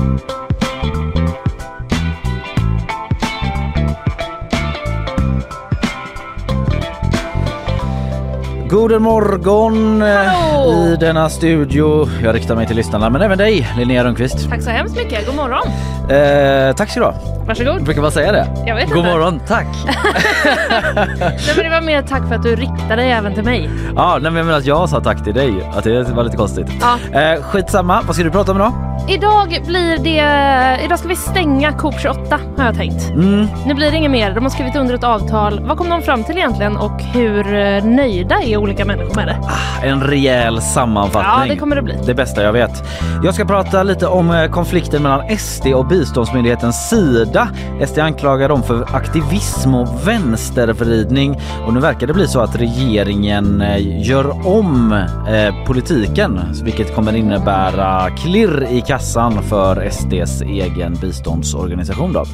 Thank you. God morgon Hallå! i denna studio. Jag riktar mig till lyssnarna men även dig Linnea Rönnqvist. Tack så hemskt mycket. God morgon. Eh, tack ska du ha. Varsågod. Brukar man säga det? Jag vet God inte. morgon, tack. Nej, men det var mer tack för att du riktade dig även till mig. ja, nej, men att jag sa tack till dig. Att det var lite konstigt. Ja. Eh, skitsamma, vad ska du prata om idag? Idag blir det... Idag ska vi stänga Coop 28 har jag tänkt. Mm. Nu blir det inget mer. De har skrivit under ett avtal. Vad kom de fram till egentligen och hur eh, nöjda är olika människor med det? En rejäl sammanfattning. Ja, det kommer det bli. Det bästa jag vet. Jag ska prata lite om eh, konflikten mellan SD och biståndsmyndigheten Sida. SD anklagar dem för aktivism och vänstervridning och nu verkar det bli så att regeringen eh, gör om eh, politiken vilket kommer innebära klirr i kassan för SDs egen biståndsorganisation. Då.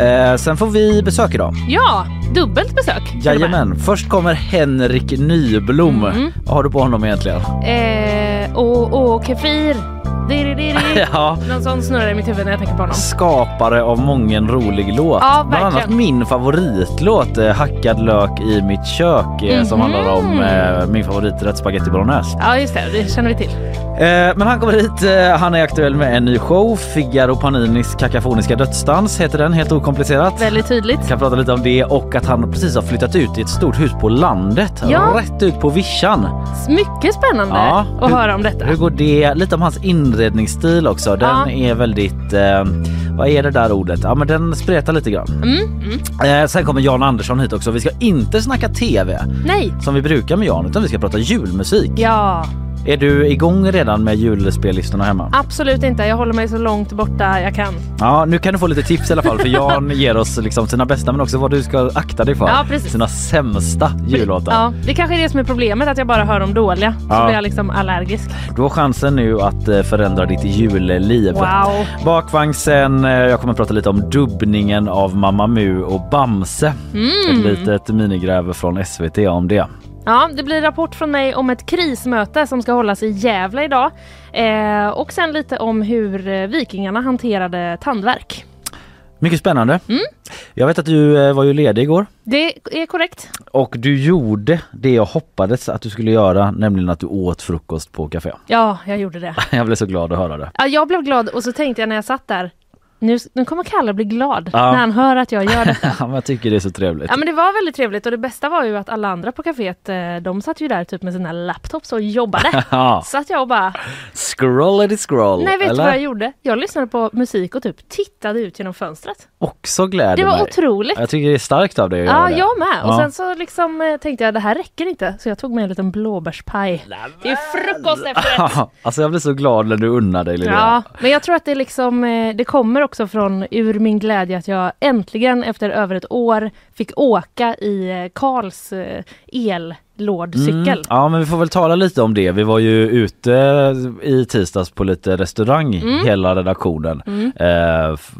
Eh, sen får vi besök idag. Ja, dubbelt besök. Jajamän, först kommer Henrik Nyblom. Mm. Vad har du på honom egentligen? Eh, och, och Kefir. Diri, diri. Ja. Någon sån snurrar i mitt huvud när jag tänker på honom. skapare av mången rolig låt. Ja, Bland annat min favoritlåt eh, Hackad lök i mitt kök eh, som Mhm. handlar om eh, min favoriträtt spaghetti bolognese. Ja, just det. Det känner vi till. Eh, men han kommer hit. Han är aktuell med en ny show. Figaro Paninis kakafoniska dödsdans heter den, helt okomplicerat. Väldigt tydligt. Kan prata lite om det och att han precis har flyttat ut i ett stort hus på landet. Ja. Rätt ut på vischan. Mycket spännande Ja, att höra om detta. Hur går det? Lite om hans inredningsstil också. Den Ja. är väldigt, eh, vad är det där ordet? Ja men den spretar lite grann. Mm, mm. Eh, sen kommer Jan Andersson hit också. Vi ska inte snacka TV Nej. som vi brukar med Jan utan vi ska prata julmusik. Ja, Är du igång redan med julspellistorna hemma? absolut inte. Jag håller mig så långt borta jag kan. Ja, nu kan du få lite tips i alla fall för Jan ger oss liksom sina bästa men också vad du ska akta dig för. Ja, precis. Sina sämsta jullåtar. Ja, det kanske är det som är problemet, att jag bara hör de dåliga. Så Ja. blir jag liksom allergisk. Du har chansen nu att eh, förändra ditt julliv. Wow. Bakvagnen, eh, jag kommer prata lite om dubbningen av Mamma Mu och Bamse. Mm. Ett litet minigräv från SVT om det. Ja, det blir rapport från mig om ett krismöte som ska hållas i Gävle idag. Eh, och sen lite om hur eh, vikingarna hanterade tandvärk. Mycket spännande. Mm. Jag vet att du eh, var ju ledig igår Det är korrekt. och du gjorde det jag hoppades att du skulle göra, nämligen att du åt frukost på café. Ja, jag gjorde det. Jag blev så glad att höra det. Ja, jag blev glad och så tänkte jag när jag satt där, nu, nu kommer Kalle bli glad Ja. när han hör att jag gör detta. Ja, jag tycker det är så trevligt. Ja men det var väldigt trevligt och det bästa var ju att alla andra på kaféet eh, de satt ju där typ med sina laptops och jobbade. Ja. Så att jag bara, Scrollity scroll. nej vet du vad jag gjorde? Jag lyssnade på musik och typ tittade ut genom fönstret. Också gläder Det var mig. otroligt. Jag tycker det är starkt av dig att Ja, göra det. jag med. Och Ja. sen så liksom eh, tänkte jag det här räcker inte. Så jag tog med en liten blåbärspaj. Det är frukost efterrätt. alltså jag blir så glad när du unnar dig Linnea. Ja, men jag tror att det liksom, eh, det kommer också från ur min glädje att jag äntligen efter över ett år fick åka i eh, Karls eh, lådcykel. Mm. Ja men vi får väl tala lite om det. Vi var ju ute i tisdags på lite restaurang Mm. hela redaktionen. Eh, f-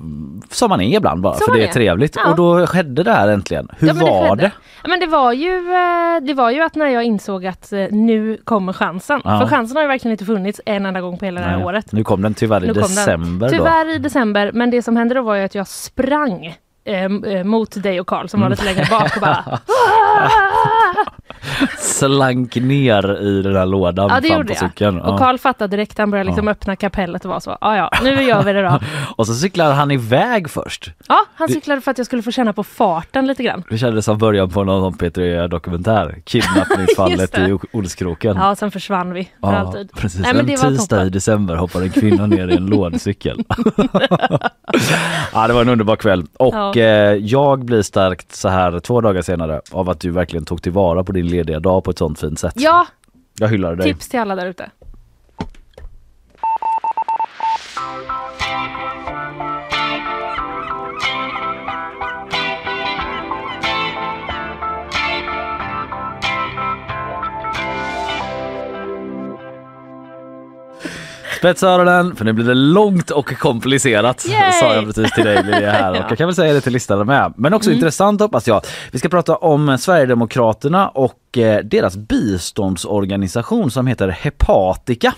som man är ibland bara Som för det är är. trevligt. Ja. Och då skedde det här äntligen. Hur Ja, var skedde. det? Ja, men det var ju eh, det var ju att när jag insåg att eh, nu kommer chansen. Ja. För chansen har ju verkligen inte funnits en enda gång på hela det här Nej, året. Nu kom den tyvärr i Nu december då. Tyvärr i december, men det som hände då var ju att jag sprang eh, eh, mot dig och Karl som var lite längre bak och bara Slank ner i den här lådan Ja det fram på jag. cykeln. Och Karl fattade direkt, han började liksom öppna kapellet och var så, ja ja, nu gör vi det då. Och så cyklar han iväg först. Ja, han cyklade för att jag skulle få känna på farten lite grann. Det kändes som början på någon Peter dokumentär Kidnappningsfallet i Olskroken. Ja, sen försvann vi för Ja, alltid. precis. Nej, men en tisdag i december hoppar en kvinna ner i en lådcykel. ja, det var en underbar kväll och Ja. eh, jag blir starkt så här två dagar senare av att du verkligen tog tillvara på din lediga dag på ett sånt fint sätt. Ja, Jag hyllar dig. tips till alla där ute. Spetsa öronen för nu blir det långt och komplicerat. Yay! Sa jag precis till dig Linnea här och Ja. jag kan väl säga det till lyssnarna med. Men också intressant hoppas jag. Vi ska prata om Sverigedemokraterna och eh, deras biståndsorganisation som heter Hepatica.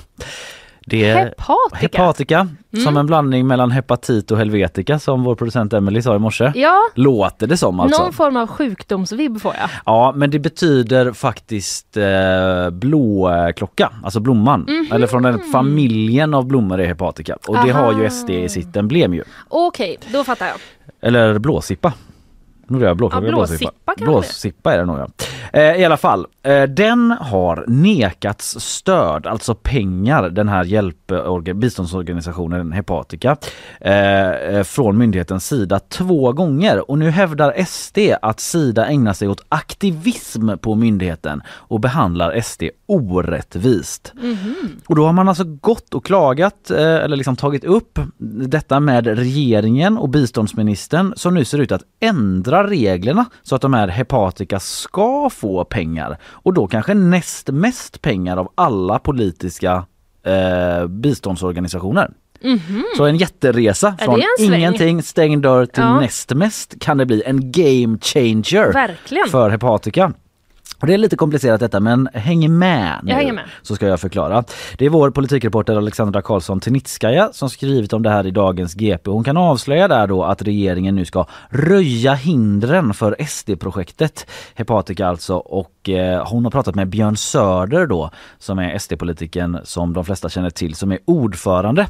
Det är Hepatica? Hepatica, som en blandning mellan hepatit och helvetica som vår producent Emily sa i morse. Ja, Låter det som alltså. någon form av sjukdomsvibb får jag. Ja men det betyder faktiskt eh, blåklocka, alltså blomman. Mhm. Eller från den familjen av blommor är hepatica. Och det har ju Aha. SD i sitt emblem ju. Okej, då fattar jag. Eller blåsippa. Nu är jag blåklocka, Ja, blåsippa det. Blåsippa är det nog ja. Eh, I alla fall, eh, den har nekats stöd, alltså pengar, den här biståndsorganisationen Hepatica, eh, från myndighetens sida två gånger. Och nu hävdar SD att Sida ägnar sig åt aktivism på myndigheten och behandlar SD orättvist. Och då har man alltså gått och klagat eller liksom tagit upp detta med regeringen och biståndsministern som nu ser ut att ändra reglerna så att de här Hepatica ska få pengar och då kanske näst mest pengar av alla politiska eh, biståndsorganisationer. Så en jätteresa Ja, från är en ingenting, stängd dörr till Ja. näst mest kan det bli en game changer Verkligen. för Hepatica. Och det är lite komplicerat detta men häng med nu Jag hänger med. så ska jag förklara. Det är vår politikreporter Alexandra Karlsson Tenitskaja som skrivit om det här i dagens GP. Hon kan avslöja där då att regeringen nu ska röja hindren för SD-projektet Hepatica alltså och eh, hon har pratat med Björn Söder då som är SD-politikern som de flesta känner till som är ordförande.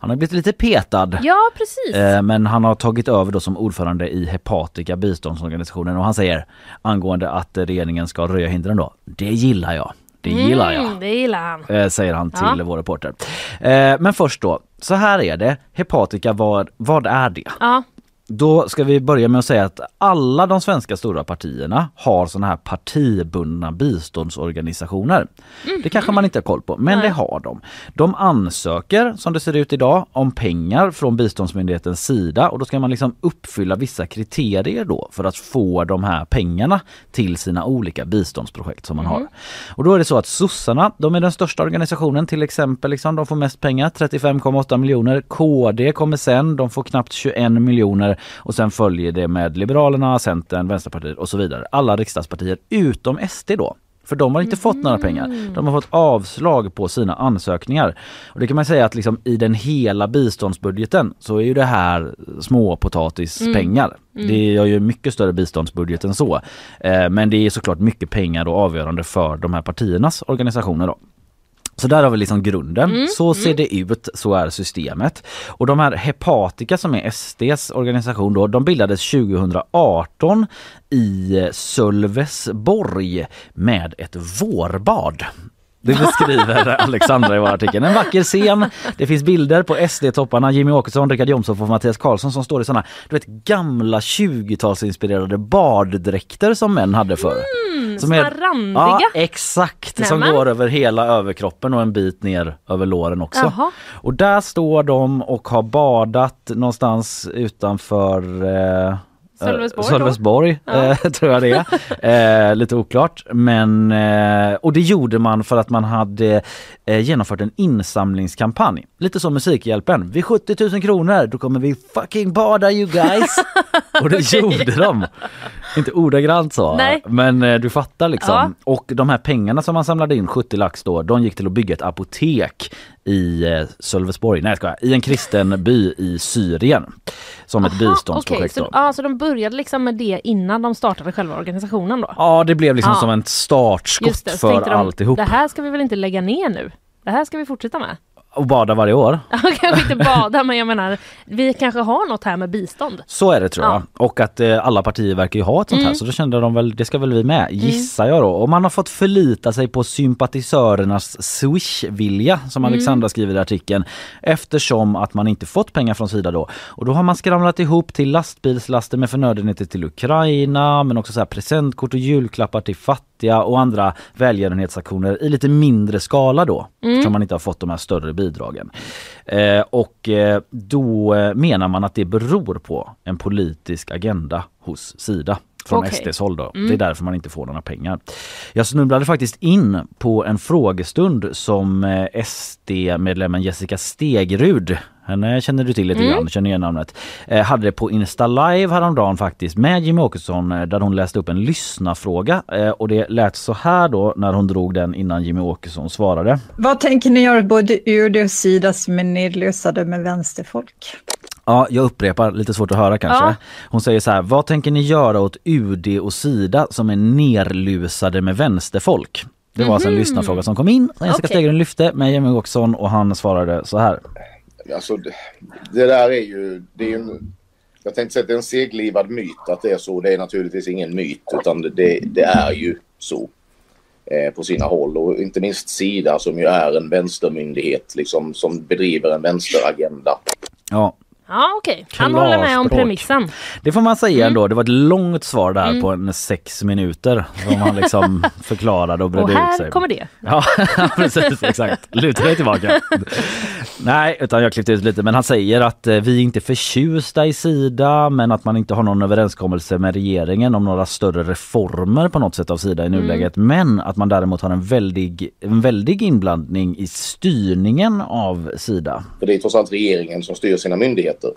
Han har blivit lite petad. Ja, precis. Eh, Men han har tagit över då som ordförande i Hepatica, biståndsorganisationen och han säger angående att regeringen ska röja hindren då. Det gillar jag. Det gillar jag. Mm, det gillar han. eh, Säger han till Ja. vår reporter. Eh, Men först då, så här är det. Hepatica, vad, vad är det? Ja, Då ska vi börja med att säga att alla de svenska stora partierna har såna här partibundna biståndsorganisationer. Det kanske man inte har koll på, men det har de. De ansöker, som det ser ut idag, om pengar från biståndsmyndighetens sida och då ska man liksom uppfylla vissa kriterier då för att få de här pengarna till sina olika biståndsprojekt som man har. Och då är det så att sossarna, de är den största organisationen till exempel, liksom, de får mest pengar, 35,8 miljoner. KD kommer sen, de får knappt 21 miljoner och sen följer det med Liberalerna, Centern, Vänsterpartiet och så vidare. Alla riksdagspartier utom SD då. För de har inte fått några pengar. De har fått avslag på sina ansökningar. Och det kan man säga att liksom i den hela biståndsbudgeten så är ju det här småpotatispengar. Det gör ju mycket större biståndsbudget än så. Eh, men det är såklart mycket pengar och avgörande för de här partiernas organisationer då. Så där har vi liksom grunden. så ser det ut, så är systemet. Och de här Hepatica som är SDs organisation då, de bildades 2018 i Sölvesborg med ett vårbad. Det beskriver Alexandra i vår artikel. En vacker scen. Det finns bilder på SD-topparna Jimmy Åkesson, Richard Jomshof och Mattias Karlsson som står i såna du vet, gamla 20-talsinspirerade baddräkter som män hade förr. Mm, såna randiga. Ja, exakt. Som Nämen. går över hela överkroppen och en bit ner över låren också. Jaha. Och där står de och har badat någonstans utanför eh, Sölvesborg? Sölvesborg eh, tror jag det är. Eh, lite oklart. Men, eh, och det gjorde man för att man hade genomfört en insamlingskampanj. Lite som Musikhjälpen. Vid 70 000 kronor då kommer vi fucking bada you guys. och det gjorde de. Inte ordagrant så, Nej. men du fattar liksom. Ja. Och de här pengarna som man samlade in, 70 lax då, de gick till att bygga ett apotek i eh, Sölvesborg, nej jag skojar, i en kristen by i Syrien. Som ett Aha, biståndsprojekt. okej, då. så, ja, så de började liksom med det innan de startade själva organisationen då? Ja det blev liksom Ja. som en startskott Just det, för de, alltihop. det här ska vi väl inte lägga ner nu? Det här ska vi fortsätta med. Och bada varje år. Kanske inte bada men jag menar, vi kanske har något här med bistånd. Så är det tror Ja. jag. Och att eh, alla partier verkar ju ha ett sånt här Mm. så då kände de väl, det ska väl vi med, gissar jag då. Och man har fått förlita sig på sympatisörernas swish-vilja som Mm. Alexandra skriver i artikeln eftersom att man inte fått pengar från Sida då. Och då har man skramlat ihop till lastbilslaster med förnödenheter till Ukraina men också så här presentkort och julklappar till fattiga och andra välgörenhetsaktioner i lite mindre skala då. Eftersom man inte har fått de här större bidragen. Eh, och eh, då eh, menar man att det beror på en politisk agenda hos Sida från Okej. SDs håll då. Det är därför man inte får några pengar. Jag snubblade faktiskt in på en frågestund som eh, SD-medlemmen Jessica Stegrud henne känner du till lite grann, känner igen namnet. Eh, hade det på Insta Live häromdagen faktiskt med Jimmy Åkesson eh, där hon läste upp en lyssnarfråga eh, och det lät så här då när hon drog den innan Jimmy Åkesson svarade. Vad tänker ni göra både UD och Sida som är nedlusade med vänsterfolk? Ja, jag upprepar, lite svårt att höra kanske. Ja. Hon säger så här, vad tänker ni göra åt UD och Sida som är nerlusade med vänsterfolk? Det var alltså en lyssnarfråga som kom in. Jessica Mhm. Okej. Stegren lyfte med Jimmy Åkesson och han svarade så här. Alltså, det, det där är ju... Det är ju en, jag tänkte säga att det är en seglivad myt att det är så. Det är naturligtvis ingen myt utan det, det är ju så. Eh, på sina håll och inte minst Sida som ju är en vänstermyndighet liksom, som bedriver en vänsteragenda. Ja, Ja okej, han håller med om premissen. det får man säga Mm. ändå. Det var ett långt svar där på en sex minuter som han liksom förklarade och Och bredde ut här sig. kommer det. Ja precis, exakt. Luta dig tillbaka. Nej, utan jag klippte ut lite. Men han säger att eh, vi är inte förtjusta i Sida men att man inte har någon överenskommelse med regeringen om några större reformer på något sätt av Sida i nuläget. Men att man däremot har en väldig, en väldig inblandning i styrningen av Sida, För det är trots allt regeringen som styr sina myndigheter.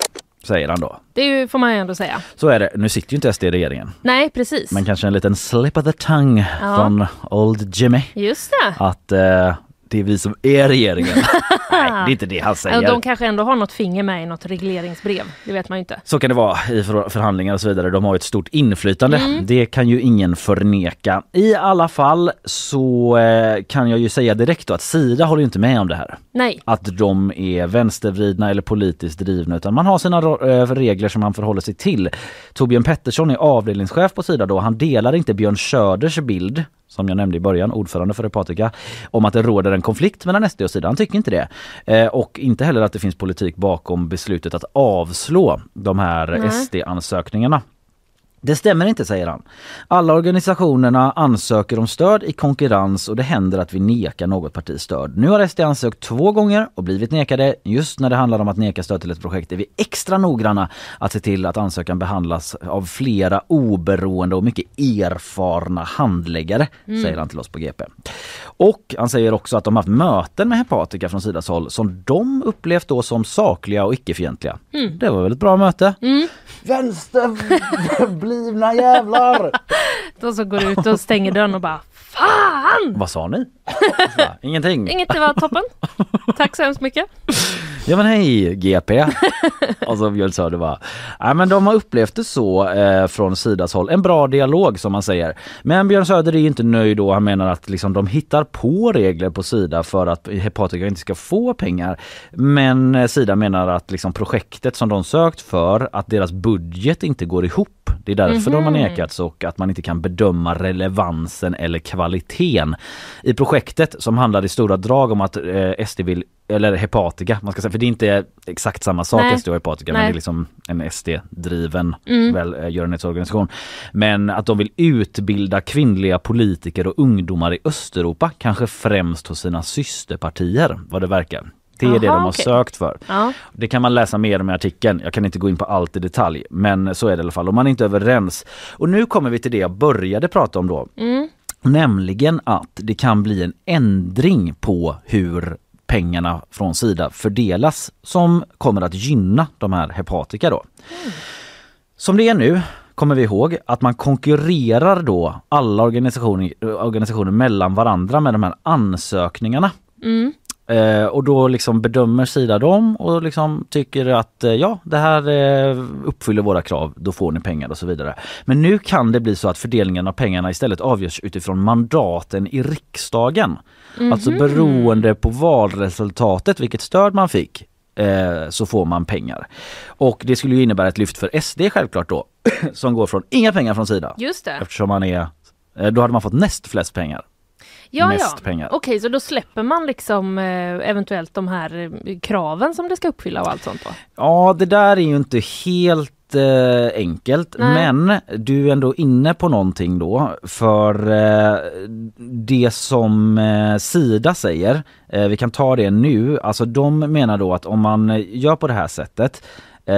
säger han då. Det får man ju ändå säga. Så är det. Nu sitter ju inte SD i regeringen. Nej precis. Men kanske en liten slip of the tongue Ja. från Old Jimmy. Just det. Att eh, det är vi som är regeringen. Nej, det är inte det han säger. De kanske ändå har något finger med i något regleringsbrev. Det vet man ju inte. Så kan det vara i för- förhandlingar och så vidare. De har ett stort inflytande. Mm. Det kan ju ingen förneka. I alla fall så eh, kan jag ju säga direkt att Sida håller inte med om det här. Nej. Att de är vänstervridna eller politiskt drivna utan man har sina eh, regler som man förhåller sig till. Torbjörn Pettersson är avdelningschef på Sida då. Han delar inte Björn Söders bild som jag nämnde i början, ordförande för Repatica, om att det råder en konflikt mellan SD och Sida. Han tycker inte det. Eh, och inte heller att det finns politik bakom beslutet att avslå de här SD-ansökningarna. Det stämmer inte, säger han. Alla organisationerna ansöker om stöd i konkurrens och det händer att vi nekar något parti stöd. Nu har SD ansökt två gånger och blivit nekade. Just när det handlar om att neka stöd till ett projekt är vi extra noggranna att se till att ansökan behandlas av flera oberoende och mycket erfarna handläggare, säger han till oss på GP. Och han säger också att de haft möten med Hepatica från Sidas håll som de upplevt då som sakliga och icke-fientliga. Det var väl ett bra möte? Vänsterblivna jävlar! De som går ut och stänger dörren och bara Fan! Vad sa ni? Va? Ingenting? Inget, det var toppen. Tack så hemskt mycket. Ja men hej GP! och så Björn Söder bara, nej men de har upplevt det så eh, från Sidas håll. En bra dialog som man säger. Men Björn Söder är inte nöjd då. Han menar att liksom, de hittar på regler på Sida för att Hepatica inte ska få pengar. Men eh, Sida menar att liksom, projektet som de sökt för, att deras budget inte går ihop. Det är därför de har nekats och att man inte kan bedöma relevansen eller kvaliteten i projektet som handlar i stora drag om att eh, SD vill eller Hepatica, man ska säga, för det är inte exakt samma sak Nej. SD och Hepatica men Nej. det är liksom en SD-driven Mm. välgörenhetsorganisation. Men att de vill utbilda kvinnliga politiker och ungdomar i Östeuropa, kanske främst hos sina systerpartier vad det verkar. Det är det Aha, de har okej. sökt för. Ja. Det kan man läsa mer om i artikeln. Jag kan inte gå in på allt i detalj, men så är det i alla fall. Och man är inte överens. Och nu kommer vi till det jag började prata om då. Mm. Nämligen att det kan bli en ändring på hur pengarna från Sida fördelas som kommer att gynna de här hepatika då. Som det är nu kommer vi ihåg att man konkurrerar då alla organisationer, organisationer mellan varandra med de här ansökningarna. Mm. Eh, och då liksom bedömer Sida dem och liksom tycker att eh, ja det här eh, uppfyller våra krav, då får ni pengar och så vidare. Men nu kan det bli så att fördelningen av pengarna istället avgörs utifrån mandaten i riksdagen. Alltså beroende på valresultatet, vilket stöd man fick, eh, så får man pengar. Och det skulle ju innebära ett lyft för SD självklart då, som går från inga pengar från Sida. Just det. Eftersom man är, eh, då hade man fått näst flest pengar. Ja, mest ja. pengar. Okej, så då släpper man liksom eh, eventuellt de här eh, kraven som det ska uppfylla och allt sånt då? Ja, det där är ju inte helt eh, enkelt. Nej. Men du är ändå inne på någonting då. För det som Sida säger, vi kan ta det nu, alltså de menar då att om man gör på det här sättet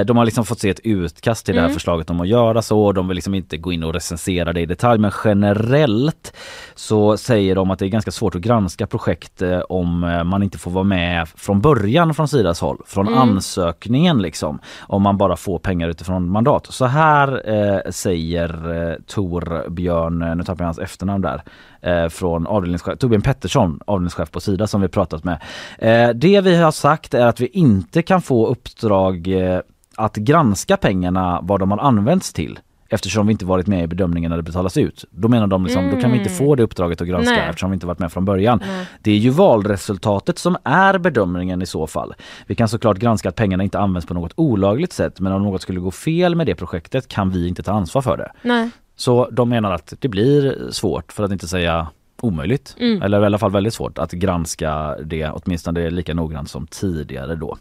de har liksom fått se ett utkast till det här förslaget om att göra så. De vill liksom inte gå in och recensera det i detalj men generellt så säger de att det är ganska svårt att granska projekt eh, om eh, man inte får vara med från början från Sidas håll. Från ansökningen liksom. Om man bara får pengar utifrån mandat. Så här eh, säger eh, Torbjörn, eh, nu tappar jag hans efternamn där, eh, från avdelningschef, Torbjörn Pettersson, avdelningschef på Sida som vi pratat med. Eh, det vi har sagt är att vi inte kan få uppdrag eh, att granska pengarna, vad de har använts till eftersom vi inte varit med i bedömningen när det betalas ut. Då menar de liksom, då kan vi inte få det uppdraget att granska Nej. eftersom vi inte varit med från början. Det är ju valresultatet som är bedömningen i så fall. Vi kan såklart granska att pengarna inte används på något olagligt sätt men om något skulle gå fel med det projektet kan vi inte ta ansvar för det. Nej. Så de menar att det blir svårt, för att inte säga omöjligt, eller i alla fall väldigt svårt att granska det åtminstone lika noggrant som tidigare då.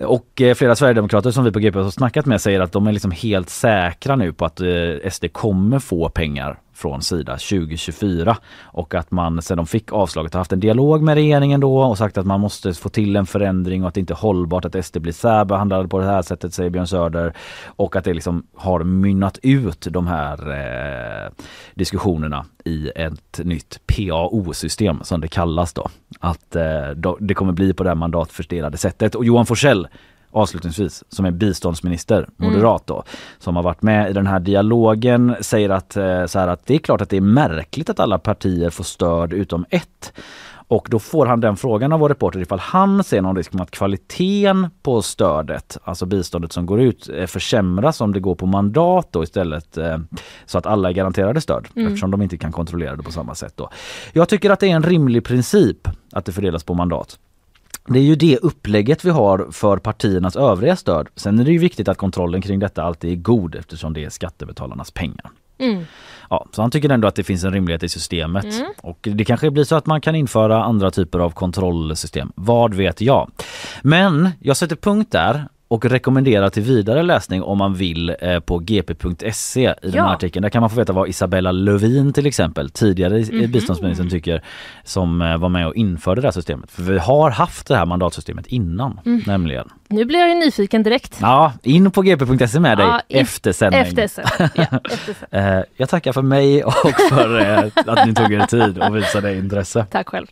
Och eh, flera sverigedemokrater som vi på GP har snackat med säger att de är liksom helt säkra nu på att eh, SD kommer få pengar från Sida 2024 och att man sedan de fick avslaget har haft en dialog med regeringen då och sagt att man måste få till en förändring och att det inte är hållbart att SD blir särbehandlade på det här sättet säger Björn Söder. Och att det liksom har mynnat ut de här eh, diskussionerna i ett nytt PAO-system som det kallas då. Att eh, det kommer bli på det här mandatfördelade sättet. Och Johan Forsell avslutningsvis, som är biståndsminister, moderat då, som har varit med i den här dialogen, säger att, eh, så här, att det är klart att det är märkligt att alla partier får stöd utom ett. Och då får han den frågan av vår reporter ifall han ser någon risk med att kvaliteten på stödet, alltså biståndet som går ut, eh, försämras om det går på mandat då istället eh, så att alla är garanterade stöd eftersom de inte kan kontrollera det på samma sätt då. Jag tycker att det är en rimlig princip att det fördelas på mandat. Det är ju det upplägget vi har för partiernas övriga stöd. Sen är det ju viktigt att kontrollen kring detta alltid är god eftersom det är skattebetalarnas pengar. Mm. Ja, så han tycker ändå att det finns en rimlighet i systemet. Och det kanske blir så att man kan införa andra typer av kontrollsystem. Vad vet jag? Men jag sätter punkt där och rekommenderar till vidare läsning om man vill eh, på gp.se i den Ja. här artikeln. Där kan man få veta vad Isabella Lövin till exempel, tidigare mm biståndsministern, tycker som eh, var med och införde det här systemet. För vi har haft det här mandatsystemet innan nämligen. Nu blir jag ju nyfiken direkt. Ja, in på gp.se med dig Ja, efter sändning. Efter. Ja, efter sen. Eh, jag tackar för mig och för att ni tog er tid och visade intresse. Tack själv.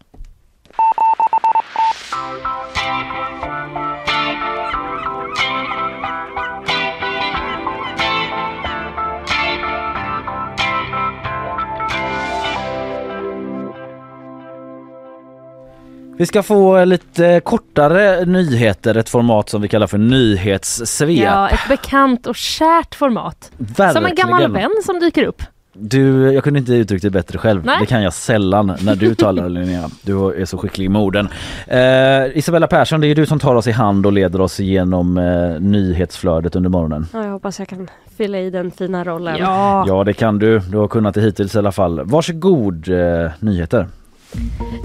Vi ska få lite kortare nyheter, ett format som vi kallar för nyhetssvep. Ja, ett bekant och kärt format. Verkligen. Som en gammal vän som dyker upp. Du, jag kunde inte uttryckt det bättre själv. Nej. Det kan jag sällan när du talar Linnea. Du är så skicklig med orden. Eh, Isabella Persson, det är ju du som tar oss i hand och leder oss igenom eh, nyhetsflödet under morgonen. Ja, jag hoppas jag kan fylla i den fina rollen. Ja. Ja, det kan du. Du har kunnat det hittills i alla fall. Varsågod, eh, nyheter.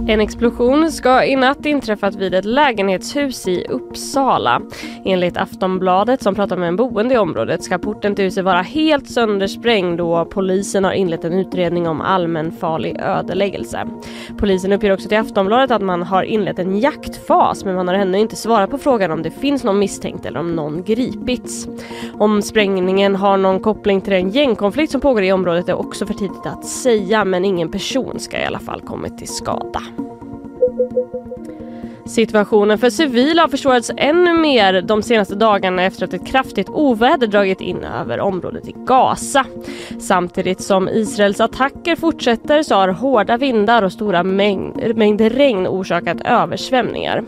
En explosion ska i natt inträffat vid ett lägenhetshus i Uppsala. Enligt Aftonbladet som pratar med en boende i området ska porten till huset vara helt söndersprängd och polisen har inlett en utredning om allmänfarlig ödeläggelse. Polisen uppger också till Aftonbladet att man har inlett en jaktfas men man har ännu inte svarat på frågan om det finns någon misstänkt eller om någon gripits. Om sprängningen har någon koppling till den gängkonflikt som pågår i området är också för tidigt att säga men ingen person ska i alla fall kommit till skada. Situationen för civila har försvårats ännu mer de senaste dagarna efter att ett kraftigt oväder dragit in över området i Gaza. Samtidigt som Israels attacker fortsätter så har hårda vindar och stora mängder regn orsakat översvämningar.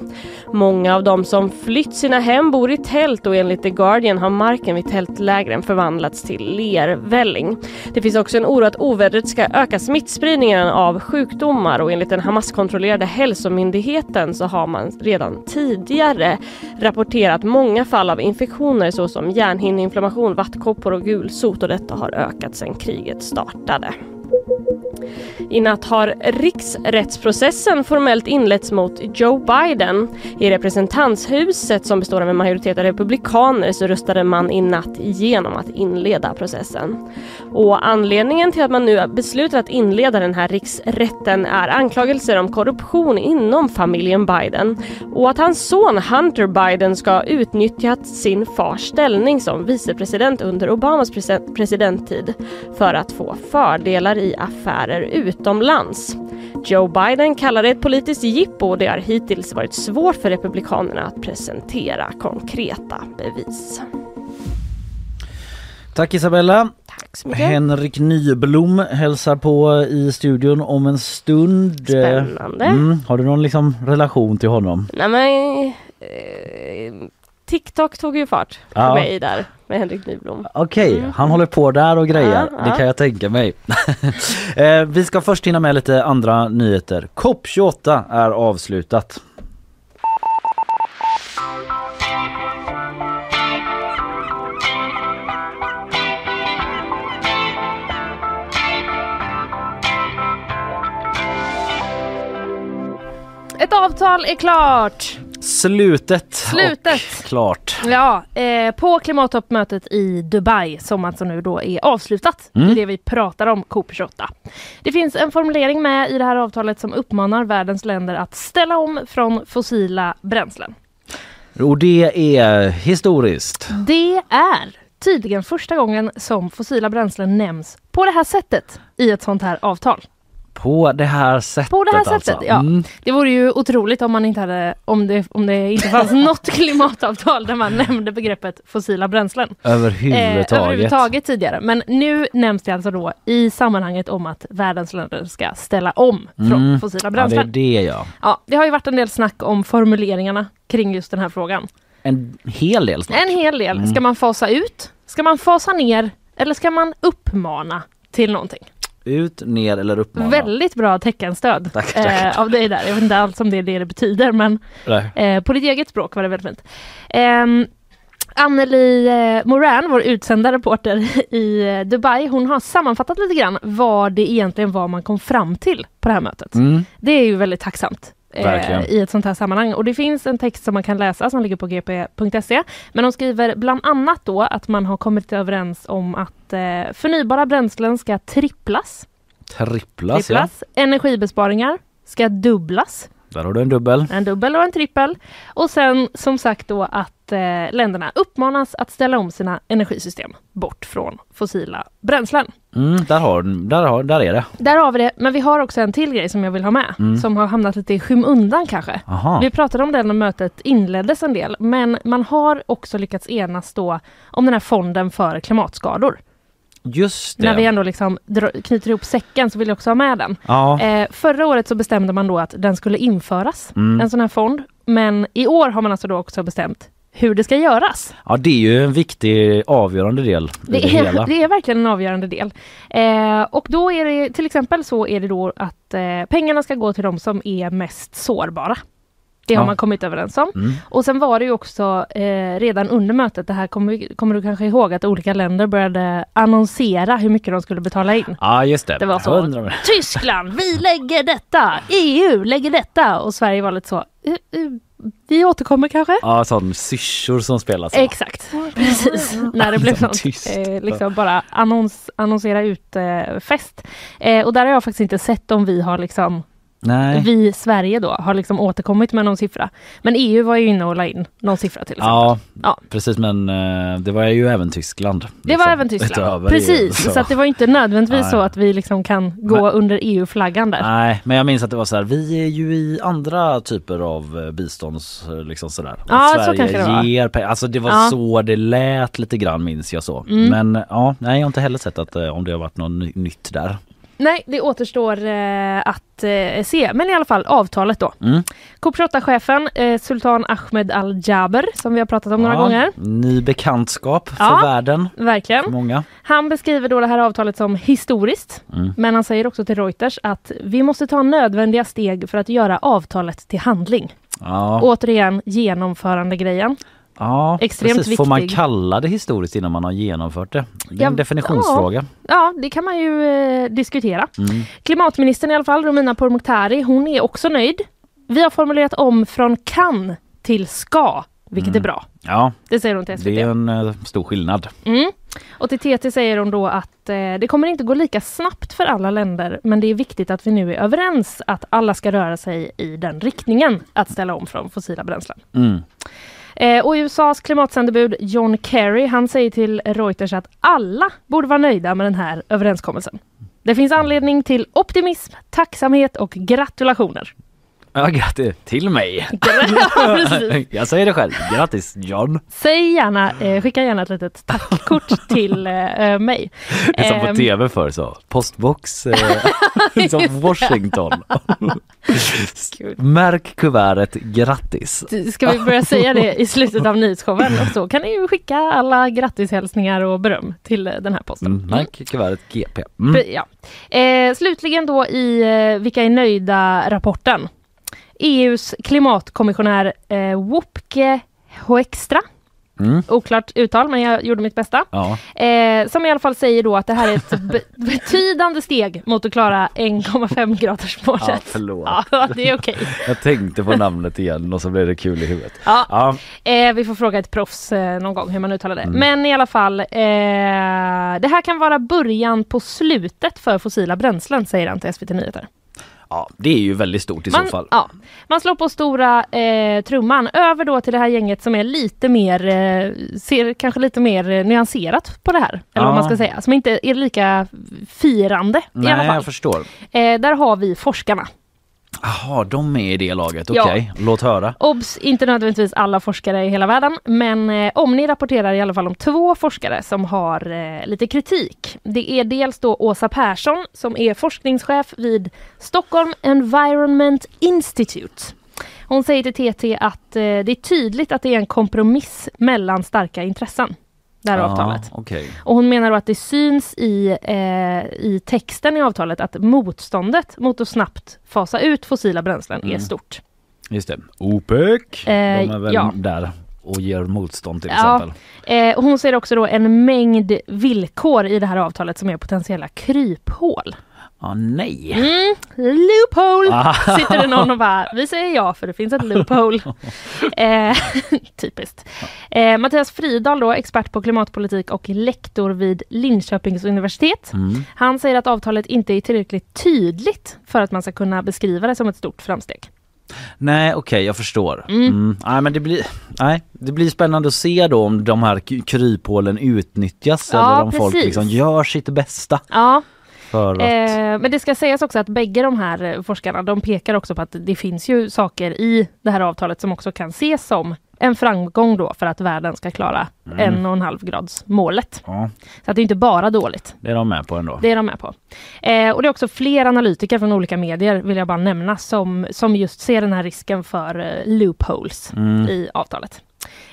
Många av de som flytt sina hem bor i tält och enligt The Guardian har marken vid tältlägren förvandlats till lervälling. Det finns också en oro att ovädret ska öka smittspridningen av sjukdomar och enligt den Hamas-kontrollerade hälsomyndigheten så har man redan tidigare rapporterat många fall av infektioner såsom hjärnhinneinflammation, vattkoppor och gulsot och detta har ökat sedan kriget startade. I natt har riksrättsprocessen formellt inletts mot Joe Biden. I representanthuset som består av en majoritet av republikaner så röstade man i natt igenom att inleda processen. Och anledningen till att man nu beslutar att inleda den här riksrätten är anklagelser om korruption inom familjen Biden och att hans son Hunter Biden ska ha utnyttjat sin fars ställning som vicepresident under Obamas presidenttid för att få fördelar i affärer utomlands. Joe Biden kallar det ett politiskt jippo och det har hittills varit svårt för Republikanerna att presentera konkreta bevis. Tack Isabella. Tack. Henrik Nyblom hälsar på i studion om en stund. Spännande. Mm, har du någon liksom relation till honom? Nej men eh, TikTok tog ju fart för Ja. mig där med Henrik Nyblom. Okej, han håller på där och grejer. Ja, Det ja. kan jag tänka mig. eh, vi ska först hinna med lite andra nyheter. COP28 är avslutat. Ett avtal är klart! Slutet. Slutet. Och klart. Ja, eh, på klimattoppmötet i Dubai som alltså nu då är avslutat. Mm. Det är det vi pratar om, COP28. Det finns en formulering med i det här avtalet som uppmanar världens länder att ställa om från fossila bränslen. Och det är historiskt. Det är tydligen första gången som fossila bränslen nämns på det här sättet i ett sånt här avtal. På det här sättet På det här alltså. sättet, ja. Mm. Det vore ju otroligt om man inte hade, om det, om det inte fanns något klimatavtal där man nämnde begreppet fossila bränslen. Överhuvudtaget. Eh, överhuvudtaget tidigare. Men nu nämns det alltså då i sammanhanget om att världens länder ska ställa om från Mm. fossila Ja, det är bränslen. det ja. Ja, det har ju varit en del snack om formuleringarna kring just den här frågan. En hel del snack. En hel del. Mm. Ska man fasa ut? Ska man fasa ner? Eller ska man uppmana till någonting? Ut, ner eller uppmana. Väldigt bra teckenstöd Tack, tack. eh, av dig där. Jag vet inte alls om det är det det betyder men eh, på ditt eget språk var det väldigt fint. Anneli eh, Moran, vår utsända reporter i eh, Dubai, hon har sammanfattat lite grann vad det egentligen var man kom fram till på det här mötet. Mm. Det är ju väldigt tacksamt. Eh, i ett sånt här sammanhang. Och det finns en text som man kan läsa som ligger på gp.se. Men de skriver bland annat då att man har kommit överens om att eh, förnybara bränslen ska tripplas. Tripplas, ja. tripplas. Energibesparingar ska dubblas. Där har du en dubbel. En dubbel och en trippel. Och sen som sagt då att eh, länderna uppmanas att ställa om sina energisystem bort från fossila bränslen. Mm, där, har, där, har, där är det. Där har vi det, men vi har också en till grej som jag vill ha med, Mm. som har hamnat lite i skymundan kanske. Aha. Vi pratade om det när mötet inleddes en del, men man har också lyckats enas då om den här fonden för klimatskador. Just det. När vi ändå liksom knyter ihop säcken så vill jag också ha med den. Ja. Eh, förra året så bestämde man då att den skulle införas, Mm. en sån här fond. Men i år har man alltså då också bestämt hur det ska göras. ja, det är ju en viktig avgörande del det, Det hela. är, det är verkligen en avgörande del. Eh, och då är det till exempel så är det då att eh, pengarna ska gå till de som är mest sårbara. Det har Ja. man kommit överens om. Mm. Och sen var det ju också eh, redan under mötet, det här kommer, kommer du kanske ihåg att olika länder började annonsera hur mycket de skulle betala in. Ja just det. Det var så. 100 Tyskland, vi lägger detta! EU lägger detta! Och Sverige var lite så, "Eh, eh, vi återkommer kanske? Ja, sån syrsor som spelas. Exakt, precis. När det blev Så sånt, eh, liksom bara annons, annonsera ut eh, fest. Eh, och där har jag faktiskt inte sett om vi har liksom, Nej. vi Sverige då, har liksom återkommit med någon siffra. Men EU var ju inne och la in någon siffra till exempel. Ja, Ja. precis men eh, det var ju även Tyskland. Det var liksom, även Tyskland. utöver Precis, EU, så. att det var inte nödvändigtvis Nej. så att vi liksom kan gå Men- under EU-flaggan där. Nej, men jag minns att det var så här, vi är ju i andra typer av eh, bistånds, eh, liksom sådär. Ja, Att så kanske det var. ger. Alltså det var Ja. så det lät lite grann minns jag så. Mm. Men ja, nej jag har inte heller sett att om det har varit något ny- nytt där. Nej, det återstår eh, att eh, se. Men i alla fall avtalet då. Mm. COP28-chefen eh, Sultan Ahmed Al-Jaber, som vi har pratat om några Ja, gånger. Ny bekantskap för Ja. världen. Verkligen. För många. Han beskriver då det här avtalet som historiskt. Mm. Men han säger också till Reuters att vi måste ta nödvändiga steg för att göra avtalet till handling. Ja, Återigen genomförande-grejen. Ja extremt precis. Får man viktig. kalla det historiskt innan man har genomfört det? Det är Ja, en definitionsfråga. Ja, det kan man ju eh, diskutera. Mm. Klimatministern i alla fall, Romina Pourmokhtari, hon är också nöjd. Vi har formulerat om från kan till ska, vilket Mm. är bra. Ja, Det säger hon till SVT. det är en eh, stor skillnad. Mm. Och till TT säger hon då att eh, det kommer inte gå lika snabbt för alla länder, men det är viktigt att vi nu är överens att alla ska röra sig i den riktningen, att ställa om från fossila bränslen. Mm. Eh, och USAs klimatsändebud John Kerry, han säger till Reuters att alla borde vara nöjda med den här överenskommelsen. Det finns anledning till optimism, tacksamhet och gratulationer. Ja, grattis till mig. Precis. jag säger det själv. Grattis John. Säg gärna, eh, skicka gärna ett litet tackkort till eh, mig. Det är som på Ehm, tv för så. Postbox eh, som Washington. Märk kuvertet grattis. Ska vi börja säga det i slutet av nyhetsshowen så kan ni skicka alla grattishälsningar och beröm till eh, den här posten. Mm, märk kuvertet GP. Mm. Ja. Eh, slutligen då i eh, Vilka är nöjda-rapporten. EUs klimatkommissionär eh, Wopke Hoekstra, Mm. oklart uttal men jag gjorde mitt bästa, Ja. eh, som i alla fall säger då att det här är ett be- betydande steg mot att klara 1,5 graders målet. ja, förlåt. Ja, det är okej. Jag tänkte på namnet igen och så blev det kul i huvudet. Ja. Ja, Eh, vi får fråga ett proffs eh, någon gång hur man uttalar det. Mm. Men i alla fall, eh, det här kan vara början på slutet för fossila bränslen, säger han till SVT Nyheter. Ja, det är ju väldigt stort i Man, så fall. ja, man slår på stora eh, trumman över då till det här gänget som är lite mer, eh, ser kanske lite mer eh, nyanserat på det här. Eller vad Ja. man ska säga, som inte är lika firande i alla Nej, fall. jag förstår. Eh, där har vi forskarna. Jaha, de är i det laget. Ja. Okej, låt höra. Obs! Inte nödvändigtvis alla forskare i hela världen, men eh, Omni rapporterar i alla fall om två forskare som har eh, lite kritik. Det är dels då Åsa Persson som är forskningschef vid Stockholm Environment Institute. Hon säger till TT att eh, det är tydligt att det är en kompromiss mellan starka intressen, det här avtalet. Ja, Okej. Och hon menar då att det syns i, eh, i texten i avtalet att motståndet mot att snabbt fasa ut fossila bränslen är Mm. stort. Just det. OPEC. Eh, de är väl ja. där och ger motstånd till Ja. exempel. Eh, hon ser också då en mängd villkor i det här avtalet som är potentiella kryphål. Ah, nej. Mm, loophole! Ah. Sitter det någon och bara, vi säger ja för det finns ett loophole. eh, typiskt. Eh, Mattias Fridahl då, expert på klimatpolitik och lektor vid Linköpings universitet. Mm. Han säger att avtalet inte är tillräckligt tydligt för att man ska kunna beskriva det som ett stort framsteg. Nej okej jag förstår. Mm. Mm. Nej, men det, blir, nej, det blir spännande att se då om de här kryphålen utnyttjas Ja, eller om folk precis. liksom gör sitt bästa Ja, att... Eh, men det ska sägas också att bägge de här eh, forskarna de pekar också på att det finns ju saker i det här avtalet som också kan ses som en framgång då för att världen ska klara Mm. en och en halv grads målet. Ja, Så att det är inte bara dåligt. det är de med på ändå. Det är de med på. Eh, och det är också fler analytiker från olika medier, vill jag bara nämna, som, som just ser den här risken för eh, loopholes Mm. i avtalet.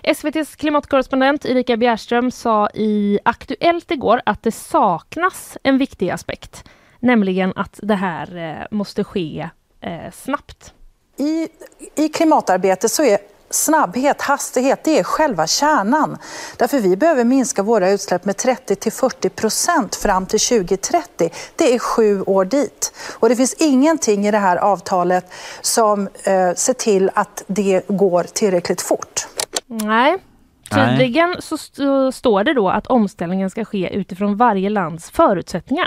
SVTs klimatkorrespondent Erika Bjärström sa i Aktuellt igår att det saknas en viktig aspekt, nämligen att det här eh, måste ske eh, snabbt. i, i klimatarbetet så är snabbhet, hastighet, det är själva kärnan. Därför vi behöver minska våra utsläpp med 30 till 40 procent fram till 2030. Det är sju år dit. Och det finns ingenting i det här avtalet som eh, ser till att det går tillräckligt fort. Nej. Tydligen så st- står det då att omställningen ska ske utifrån varje lands förutsättningar.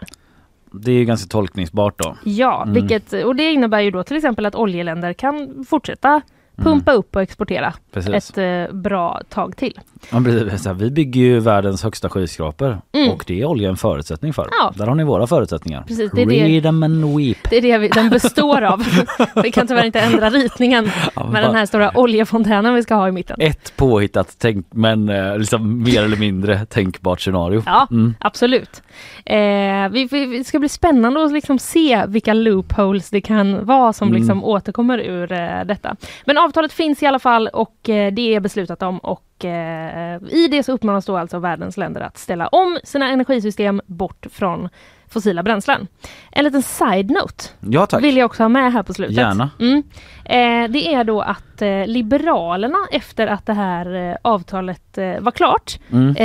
Det är ju ganska tolkningsbart då. Ja, Mm. vilket, och det innebär ju då till exempel att oljeländer kan fortsätta pumpa upp och exportera Mm. Precis. ett eh, bra tag till. Ja, precis. Vi bygger ju världens högsta skyskrapor Mm. och det är olja en förutsättning för. Ja. Där har ni våra förutsättningar. Precis, det är det- Freedom and weep. Det är det vi, den består av. vi kan tyvärr inte ändra ritningen Ja, med den här stora oljefontänen vi ska ha i mitten. Ett påhittat tänk, men eh, liksom mer eller mindre tänkbart scenario. Ja, Mm. absolut. Eh, vi, vi, det ska bli spännande att liksom se vilka loopholes det kan vara som Mm. liksom återkommer ur eh, detta. Men avtalet finns i alla fall och eh, det är beslutat om och eh, i det så uppmanas då alltså världens länder att ställa om sina energisystem bort från fossila bränslen. En liten side-note Ja tack. vill jag också ha med här på slutet. Gärna. Mm. Eh, det är då att eh, Liberalerna efter att det här eh, avtalet eh, var klart Mm.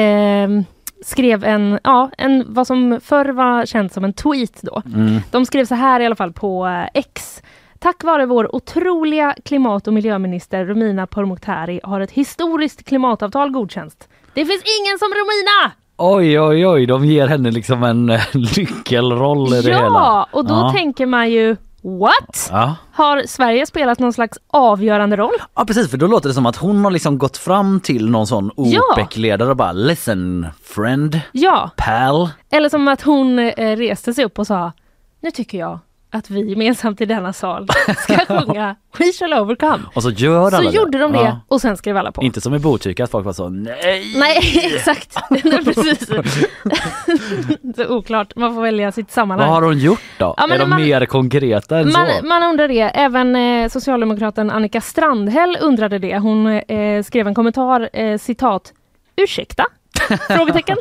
eh, skrev en, ja, en, vad som förr var känt som en tweet då. Mm. De skrev så här i alla fall på X. Tack vare vår otroliga klimat och miljöminister Romina Pourmokhtari har ett historiskt klimatavtal godkänts. Det finns ingen som Romina! Oj oj oj, de ger henne liksom en eh, nyckelroll i det hela. Ja, och då ja. tänker man ju What? Ja. Har Sverige spelat någon slags avgörande roll? ja precis för då låter det som att hon har liksom gått fram till någon sån Ja. OPEC-ledare och bara listen friend, Ja, pal. eller som att hon eh, reste sig upp och sa Nu tycker jag att vi gemensamt i denna sal ska sjunga We shall overcome. Och så gör alla Så det. gjorde de det Ja. och sen skrev alla på. Inte som i Botkyrka att folk var så nej. Nej, exakt. Nej, Precis. så oklart. Man får välja sitt sammanhang. Vad har hon gjort då? Ja, men är de man- mer konkreta än så? Man, man undrar det. Även eh, socialdemokraten Annika Strandhäll undrade det. Hon eh, skrev en kommentar, eh, citat, ursäkta? Frågetecken.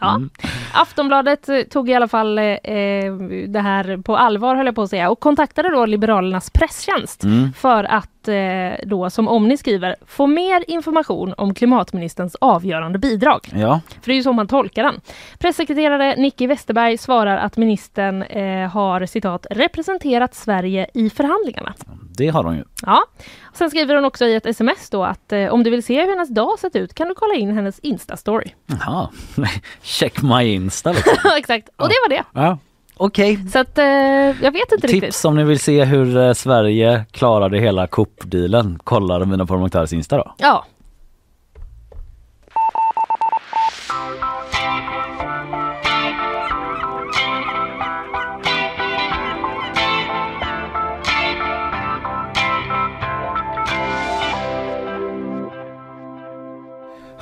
Ja. Mm. Aftonbladet eh, tog i alla fall eh, eh, det här på allvar höll jag på att säga och kontaktade då Liberalernas presstjänst Mm. för att eh, då som Omni skriver få mer information om klimatministerns avgörande bidrag. Ja. För det är ju så man tolkar den. Pressekreterare Nicky Westerberg svarar att ministern eh, har citat representerat Sverige i förhandlingarna. Det har de ju. Ja. Sen skriver hon också i ett sms då att eh, om du vill se hur hennes dag sett ut kan du kolla in hennes Insta-story. Jaha. Check my Insta liksom. Exakt, och det var det. Ja. Okej. Så att eh, jag vet inte riktigt. Tips om ni vill se hur eh, Sverige klarade hela Coop-dealen. Kolla mina Pourmokhtaris Insta då. Ja.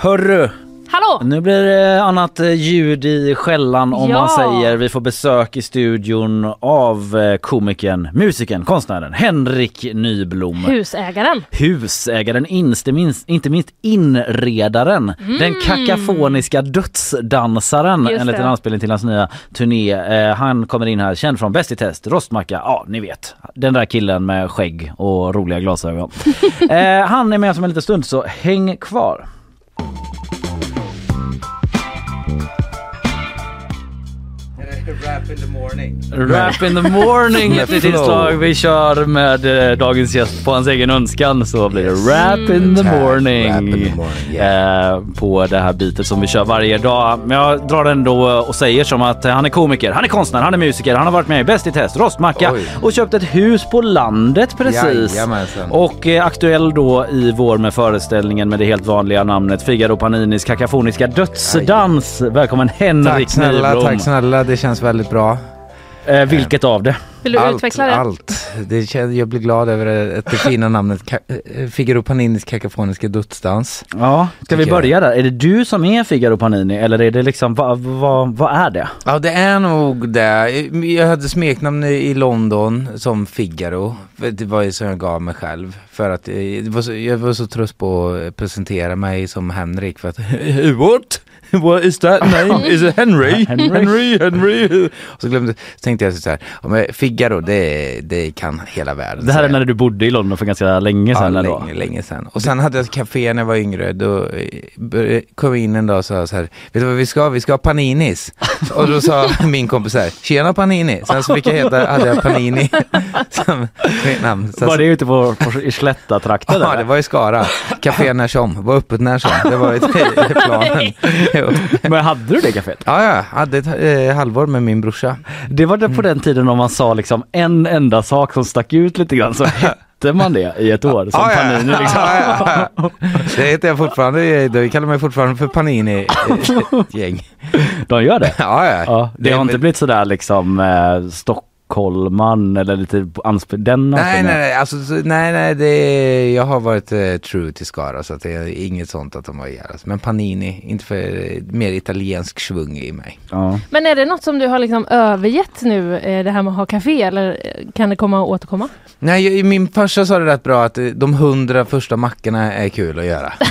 Hörru! Hallå! Nu blir det annat eh, ljud i skällan om Ja. man säger. Vi får besök i studion av eh, komikern, musikern, konstnären Henrik Nyblom. Husägaren. Husägaren, inte minst, inte minst inredaren, Mm. den kakafoniska dödsdansaren. Just en liten det. anspelning till hans nya turné. Eh, han kommer in här, känd från Bäst i test, Rostmacka, ja ni vet. Den där killen med skägg och roliga glasögon. eh, han är med oss om en liten stund så häng kvar. Thank you. Rap in the morning. Rap in the morning ett inslag vi kör med eh, dagens gäst på hans egen önskan så blir det Rap in the morning, Rap in the morning, eh, på det här bitet som vi kör varje dag. Men jag drar ändå och säger som att han är komiker, han är konstnär, han är musiker, han har varit med i Bäst i test, Rostmacka Oj. och köpt ett hus på landet precis. Jajamensan. Och eh, aktuell då i vår med föreställningen med det helt vanliga namnet Figaro Paninis kakafoniska dödsdans. Välkommen Henrik Tack snälla, Nyblom. tack snälla. Det känns väldigt bra. Eh, vilket av det? Vill du allt, utveckla det? Allt. Det känns, jag blir glad över det, det fina namnet Ka- eh, Figaro Paninis kakafoniska dödsdans. Ja, ska vi börja där? Är det du som är Figaro Panini eller är det liksom, vad, vad, vad är det? Ja det är nog det. Jag hade smeknamn i London som Figaro. Det var ju som jag gav mig själv. För att eh, var så, jag var så trött på att presentera mig som Henrik. För att What? What is that name? Is it Henry? Henry. Henry, Henry. Och så, glömde, så tänkte jag så här, om jag, Figaro, det, det kan hela världen Det här är när du bodde i London för ganska länge sedan Ja, länge, länge sedan. Och sen hade jag ett café när jag var yngre. Då eh, kom jag in en dag och sa så här, vet du vad vi ska? Vi ska ha paninis. och då sa min kompis så här, tjena panini. Sen så fick jag heta, hade jag panini som mitt namn. Sen Var så- det ute på, på i Slätta-trakten? Ja, det var i Skara. Café när som, var öppet när som. Det var ett, planen. Jo. Men hade du det caféet? Ja, ja, hade ett eh, halvår med min brorsa. Det var det på den tiden om man sa liksom en enda sak som stack ut lite grann så hette man det i ett år. Som Ja, ja. Panini liksom. Ja, ja, ja. Det heter jag fortfarande, de kallar mig fortfarande för Panini eh, ett gäng. De gör det? Ja, ja. Ja, det har inte blivit sådär liksom eh, Stockholman eller lite ansp- den Nej, nej, nej, alltså, så- nej, nej, det, jag har varit eh, true till Skara så att det är inget sånt att de var ihjäl. Men Panini, inte för eh, mer italiensk svung i mig. Ja. Men är det något som du har liksom övergett nu, eh, det här med att ha café, eller eh, kan det komma att återkomma? Nej, jag- min farsa sa det rätt bra att de hundra första mackorna är kul att göra.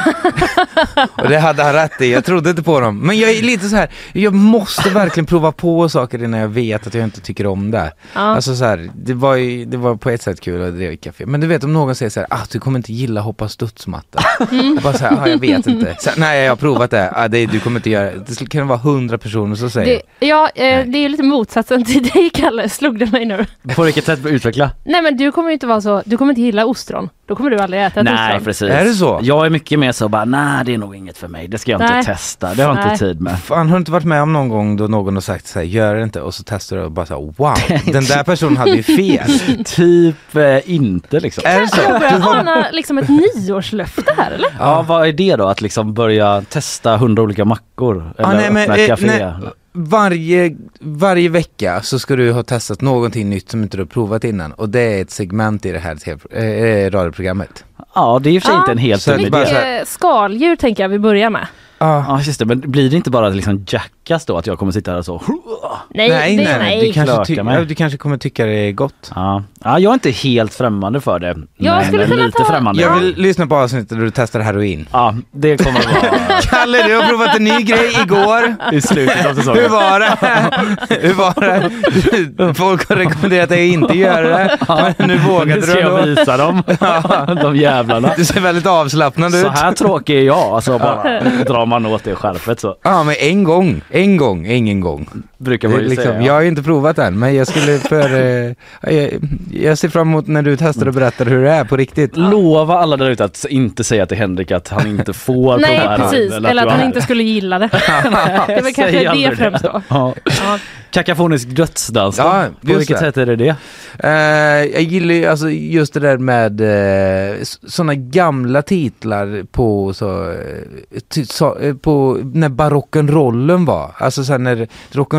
Och det hade han rätt i, jag trodde inte på dem. Men jag är lite så här, jag måste verkligen prova på saker innan jag vet att jag inte tycker om det. Ja. Alltså så här, det var, ju, det var på ett sätt kul att driva café. Men du vet om någon säger så här, ah, du kommer inte gilla hoppa studsmatta. Jag bara så här, ah, jag vet inte. Så, nej, jag har provat det. Ah, det, du kommer inte göra det. Det kan vara hundra personer som säger Det, ja, eh, det är ju lite motsatsen till dig Kalle, slog det mig nu. På vilket sätt utveckla? Nej men du kommer ju inte vara så, du kommer inte gilla ostron. Då kommer du aldrig äta ett Nej ostron. precis. Är det så? Jag är mycket mer så bara, nej det är nog inget för mig. Det ska jag Nej. inte testa. Det har jag Nej. inte tid med. Fan, har du inte varit med om någon gång då någon har sagt så här, gör det inte och så testar du och bara så här, wow, den där personen hade ju fel. typ eh, inte liksom. Är det så? Jag Du börjar har- ana liksom ett nyårslöfte här eller? Ja, vad är det då? Att liksom börja testa hundra olika mackor? Eller Ja, nej, men, öppna ett eh, café? nej, varje, varje vecka så ska du ha testat någonting nytt som inte du har provat innan och det är ett segment i det här TV, eh, radioprogrammet. Ja, det är i och för sig Ja, inte en helt dum idé. så Mycket skaldjur tänker jag vi börjar med. Ja. Ja just det, men blir det inte bara liksom jackass då att jag kommer sitta här och så? Nej, nej, det, nej, nej. Du, kanske ty- mig. ja, du kanske kommer tycka det är gott. Ja. ja, jag är inte helt främmande för det. Jag men skulle kunna lite ta- främmande. Jag vill lyssna på avsnittet där du testar heroin. Ja, det kommer att vara Kalle, du har provat en ny grej igår. i slutet av säsongen. Hur var det? Hur var det? Folk har rekommenderat dig att inte göra det. Men nu vågade Nu du ska jag ändå. visa dem, de jävlarna. Du ser väldigt avslappnad ut. Så här tråkig är jag, alltså bara drar man åt det skärpet så. Ja men en gång, en gång, ingen gång. Brukar man ju liksom, säga. jag har ju inte provat än men jag skulle för, eh, jag, jag ser fram emot när du testar och berättar hur det är på riktigt. Lova alla där ute att inte säga till Henrik att han inte får Nej prova precis, att eller du att han är- inte skulle gilla det. Det är väl Säg kanske aldrig det främst då. Ja. Ja. Kakafonisk dödsdans då? Ja, På just vilket det. sätt är det det? Eh, jag gillar ju alltså just det där med uh, sådana gamla titlar på så, eh, ty, så eh, på när barock'n'rollen var. Alltså sen när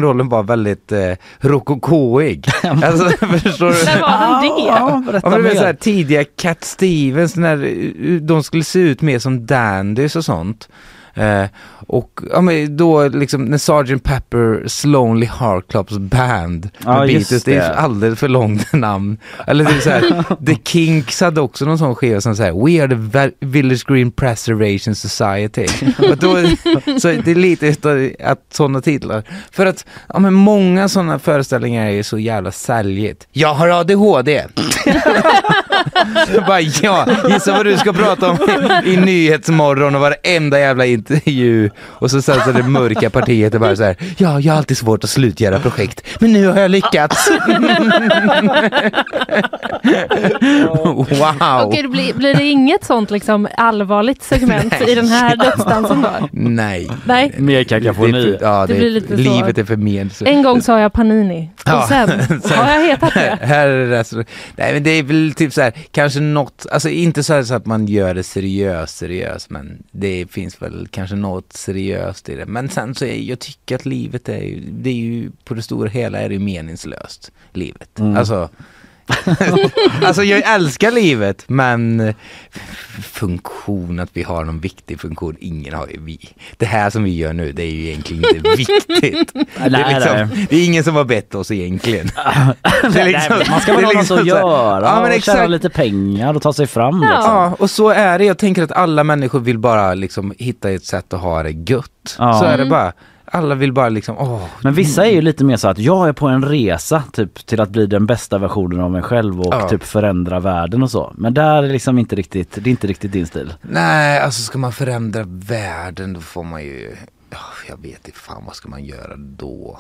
rock'n'rollen var väldigt uh, rokokoig. alltså förstår du? När var den det? Ja, berätta Ja, men mer. så här, tidiga Cat Stevens när eh, de skulle se ut mer som dandys och sånt. Eh, och ja, men då liksom när Sgt. Pepper's Lonely Heart Clubs Band med Beatles, det är det. alldeles för långt namn. Eller det är så här, The Kinks hade också någon sån skiva som säger We are the Village Green Preservation Society. och då, så det är lite att sådana titlar. För att ja, men många sådana föreställningar är så jävla säljigt. Jag har ADHD. bara, ja, gissa vad du ska prata om i, i Nyhetsmorgon och varenda jävla intervju. Och så sen så det mörka partiet är bara så här, ja, jag har alltid svårt att slutgöra projekt, men nu har jag lyckats. wow. Okej, det blir, blir det inget sånt liksom allvarligt segment i den här dödsdansen då? Nej. Nej. Mer Det är kakafoni. ja, Det det blir lite så. livet är för med. så- En gång sa jag Panini och Ja. sen har jag hetat det. Här är det så, nej men det är väl typ så här, kanske något, alltså inte så, här så att man gör det seriöst seriöst men det finns väl kanske något seriöst i det. Men sen så är jag tycker att livet är ju, det är ju på det stora hela är det ju meningslöst, livet. Mm. Alltså alltså jag älskar livet men funktion, att vi har någon viktig funktion, ingen har ju vi. Det här som vi gör nu, det är ju egentligen inte viktigt. Det är, liksom, det är ingen som har bett oss egentligen. Det är liksom- man ska väl ha något liksom att så här- göra Ja, men och tjäna lite pengar och ta sig fram. Ja. Liksom. Ja, och så är det. Jag tänker att alla människor vill bara liksom hitta ett sätt att ha det gött. Ja. Så är det bara. Alla vill bara liksom, åh. Men vissa är ju lite mer så att jag är på en resa typ till att bli den bästa versionen av mig själv och Ja. typ förändra världen och så. Men där är liksom inte riktigt, det är inte riktigt din stil. Nej, alltså ska man förändra världen då får man ju, ja, jag vet inte fan vad ska man göra då?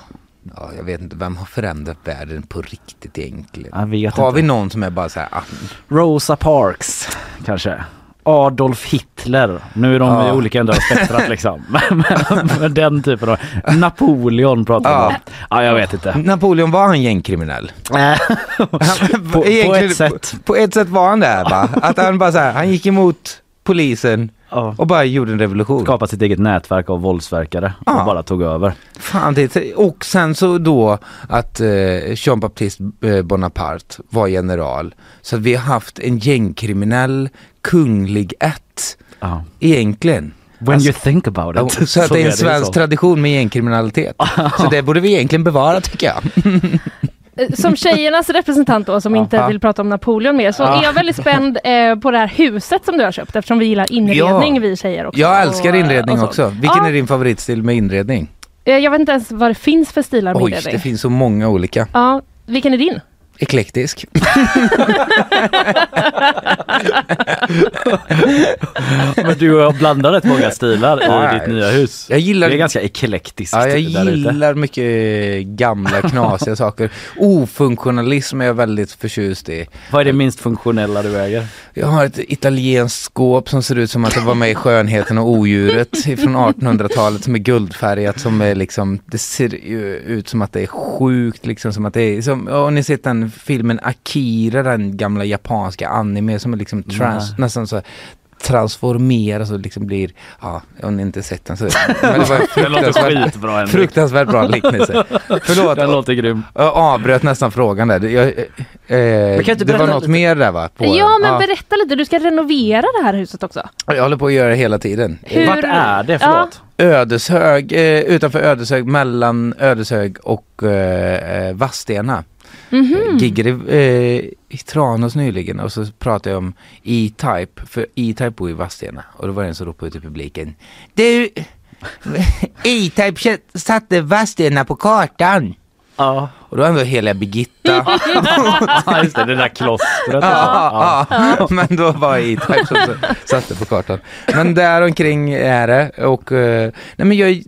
Ja, jag vet inte, vem har förändrat världen på riktigt egentligen? Har inte. vi någon som är bara så här, ah, Rosa Parks kanske. Adolf Hitler. Nu är de Ja. i olika ändar spektrat liksom. Men, den typen av... Napoleon pratar Ja. om. Ja, jag vet inte. Napoleon var han gängkriminell? på, på ett sätt. På ett sätt var han det va? Att han bara så här, han gick emot polisen och bara gjorde en revolution. Skapa sitt eget nätverk av våldsverkare Ja. och bara tog över. Fan, det, och sen så då att eh, Jean Baptiste eh, Bonaparte var general. Så att vi har haft en gängkriminell kunglig ett. Ja. Egentligen. When you think about it. Ja, Så att det är en svensk tradition med gängkriminalitet. så det borde vi egentligen bevara tycker jag. Eh, Som tjejernas representant då, som inte vill prata om Napoleon mer, så Ja. är jag väldigt spänd eh, på det här huset som du har köpt eftersom vi gillar inredning Ja. vi tjejer också. Jag älskar inredning och så. också. Vilken är din favoritstil med inredning? Eh, Jag vet inte ens vad det finns för stilar med Oj, inredning. det finns så många olika. Ja, vilken är din? Eklektisk. Men du har blandat rätt många stilar Ja, i ditt nya hus. Jag gillar Det är ganska eklektiskt. Ja, jag där ute. gillar mycket gamla knasiga saker. Ofunktionalism är jag väldigt förtjust i. Vad är det minst funktionella du äger? Jag har ett italienskt skåp som ser ut som att det var med i Skönheten och odjuret från 1800-talet som är guldfärgat som är liksom, det ser ut som att det är sjukt liksom som att det är, som, har ni sett den filmen Akira, den gamla japanska anime som är liksom trans, Nej. nästan så här transformeras och liksom blir, ja, om ni inte sett den så, men det var Det låter fruktansvärt, skitbra Henrik. fruktansvärt bra liknelse. Förlåt. Den låter grym. Jag avbröt nästan frågan där. Jag, eh, kan inte det var något lite? mer där va? På, Ja, men berätta lite. Du ska renovera det här huset också. Jag håller på att göra det hela tiden. Hur- Vart är det? Förlåt. Ödeshög, eh, utanför Ödeshög, mellan Ödeshög och eh, eh, Vadstena. Mhm. Giggade eh, i Tranås nyligen och så pratade jag om E-Type, för E-Type bor i Vadstena och då var det en som ropade ut i publiken. Du, E-Type satte Vadstena på kartan. Ja. Och då ändå hela Birgitta. Ja, just det, det där klostret. Ja, ja. men då var E-Type som satte på kartan. Men där omkring är det och eh, nej men jag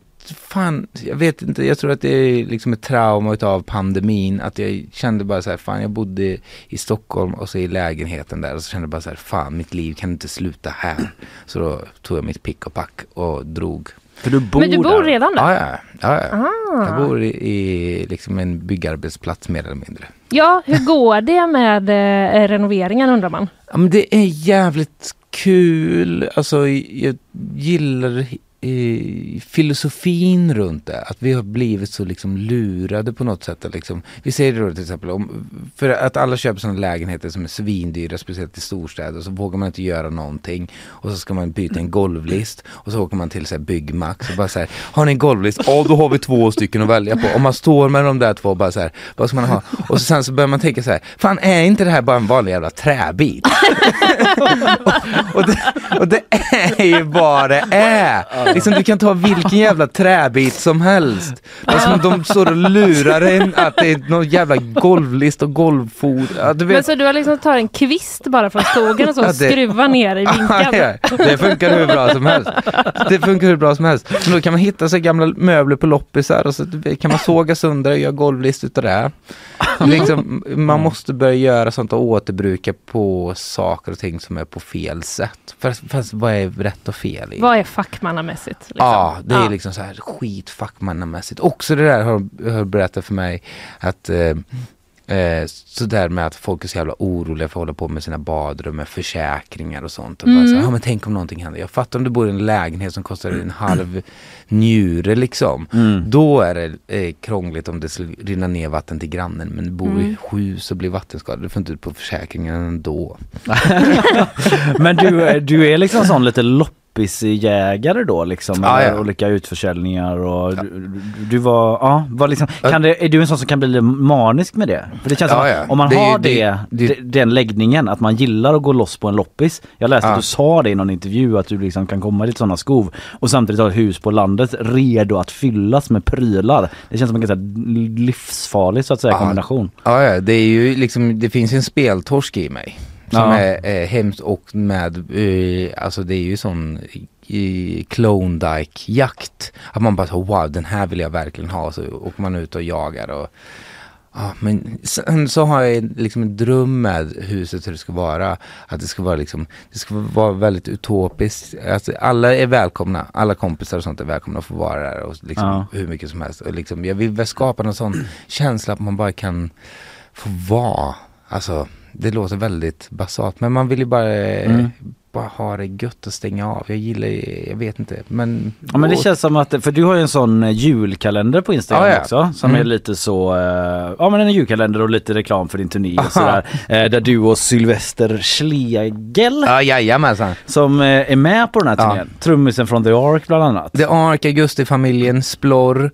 fan, jag vet inte, jag tror att det är liksom ett trauma utav pandemin att jag kände bara så här, fan jag bodde i Stockholm och så i lägenheten där och så kände jag bara så här, fan mitt liv kan inte sluta här. Så då tog jag mitt pick och pack och drog. För du bor Men du bor där. redan där? Ja, ja, ja, ja. Ah. Jag bor i, i liksom en byggarbetsplats mer eller mindre. Ja, hur går det med eh, renoveringen undrar man? Ja, men det är jävligt kul. Alltså jag gillar eh, filosofin runt det. Att vi har blivit så liksom lurade på något sätt. Liksom, vi säger det då till exempel om, för att alla köper sådana lägenheter som är svindyra, speciellt i storstäder, så vågar man inte göra någonting. Och så ska man byta en golvlist och så åker man till så här, Byggmax och bara så här, har ni en golvlist? Ja, då har vi två stycken att välja på. Om man står med de där två bara så här, vad ska man ha? Och så, sen så börjar man tänka så här, fan är inte det här bara en vanlig jävla träbit? och, det, och det är ju vad det är. Liksom, du kan ta vilken jävla träbit som helst. Alltså, de står och lurar en att det är någon jävla golvlist och golvfoder. Ja, du Men vet. så du har liksom tagit en kvist bara från skogen och så Ja, det- skruva ner i vinkeln? Det funkar hur bra som helst. Det funkar hur bra som helst. Men då kan man hitta sig gamla möbler på loppisar och så kan man såga sönder och göra golvlist utav det. Liksom, man måste börja göra sånt och återbruka på saker och ting som är på fel sätt. Fast, fast vad är rätt och fel i? Vad är fackmannamässigt? Liksom? Ja, det är Ja. liksom så här skit fackmannamässigt. Också det där har, har berättat för mig att eh, Eh, så där med att folk är så jävla oroliga för att hålla på med sina badrum med försäkringar och sånt. Och bara Mm. så här, ja, men tänk om någonting händer. Jag fattar om du bor i en lägenhet som kostar en halv njure liksom. Då är det eh, krångligt om det skulle rinna ner vatten till grannen. Men du bor Mm. i hus och blir vattenskadad. Du får inte ut på försäkringen ändå. Men du, är- du är liksom sån lite loppisjägare då liksom? Ja, eller ja. olika utförsäljningar och du, du- du var, ja, var liksom, kan det, är du en sån som kan bli manisk med det? För det känns Ja, som ja. att om man Det har det- det, de- den läggningen, att man gillar att gå loss på en loppis. Jag läste Ja. att du sa det i någon intervju att du liksom kan komma till sådana skov och samtidigt ha ett hus på landet redo att fyllas med prylar. Det känns som en ganska livsfarlig så att säga Ja. kombination. Ja, ja, det är ju liksom, det finns en speltorsk i mig. Som Ja. är, är hemskt och med, eh, alltså det är ju sån i Klondike-jakt. Att man bara så wow den här vill jag verkligen ha. Så åker man ut och jagar och Ja, men sen så har jag liksom en dröm med huset hur det ska vara. Att det ska vara liksom, det ska vara väldigt utopiskt. Alltså, alla är välkomna, alla kompisar och sånt är välkomna att få vara där och liksom Ja. hur mycket som helst. Och liksom, jag vill väl skapa någon sån känsla att man bara kan få vara. Alltså, det låter väldigt basalt men man vill ju bara, Mm. bara ha det gött och stänga av. Jag gillar, jag vet inte, men... Ja men det känns som att, för du har ju en sån eh, julkalender på Instagram Ja, ja. också som Mm. är lite så, eh, ja men en julkalender och lite reklam för din turné och sådär. Eh, Där du och Sylvester Schlegel Ja, jajamensan. som eh, är med på den här turnén. Trummisen från The Ark bland annat. The Ark, Augusti-familjen, Splorr.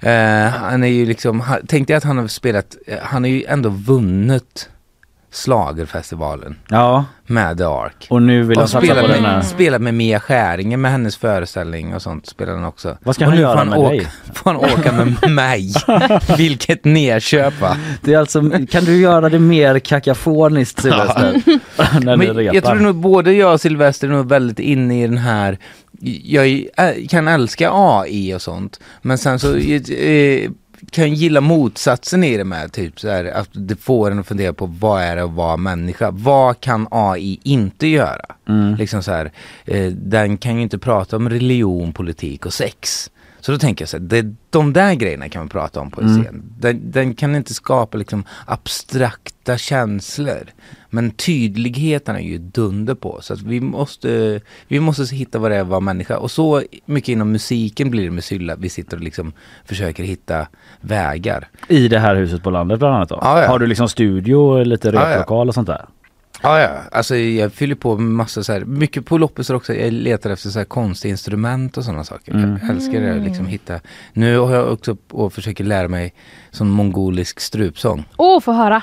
Eh, han är ju liksom, tänk dig att han har spelat, eh, han har ju ändå vunnit Schlagerfestivalen Ja, med The Ark. och nu vill han Och satsa spelat på den med, här. spelat med Mia Skäringer med hennes föreställning och sånt spelar han också. Vad ska och han nu göra får han med åka, dig? får han åka med mig. Vilket nedköp va? Det är alltså, kan du göra det mer kakafoniskt Sylvester? När Men jag tror nog både jag och Sylvester är nog väldigt inne i den här Jag kan älska AI och sånt Men sen så kan gilla motsatsen i det med typ så här att det får en att fundera på vad är det att vara människa? Vad kan AI inte göra? Liksom så här, eh, den kan ju inte prata om religion, politik och sex. Så då tänker jag så här, det, de där grejerna kan man prata om på en scen. Den, den kan inte skapa liksom abstrakta känslor. Men tydligheten är ju dunder på. Så att vi måste, vi måste hitta vad det är att vara människa. Och så mycket inom musiken blir det med Sylla. Vi sitter och liksom försöker hitta vägar. I det här huset på landet bland annat då? Ja, ja. Har du liksom studio, lite Ja, ja. replokal och sånt där? Ja, ja. Alltså jag fyller på med massa så här, mycket på loppisar också. Jag letar efter så här konstiga instrument och sådana saker. Mm. Jag älskar det, liksom hitta. Nu har jag också och försöker lära mig sån mongolisk strupsång. Åh, få höra.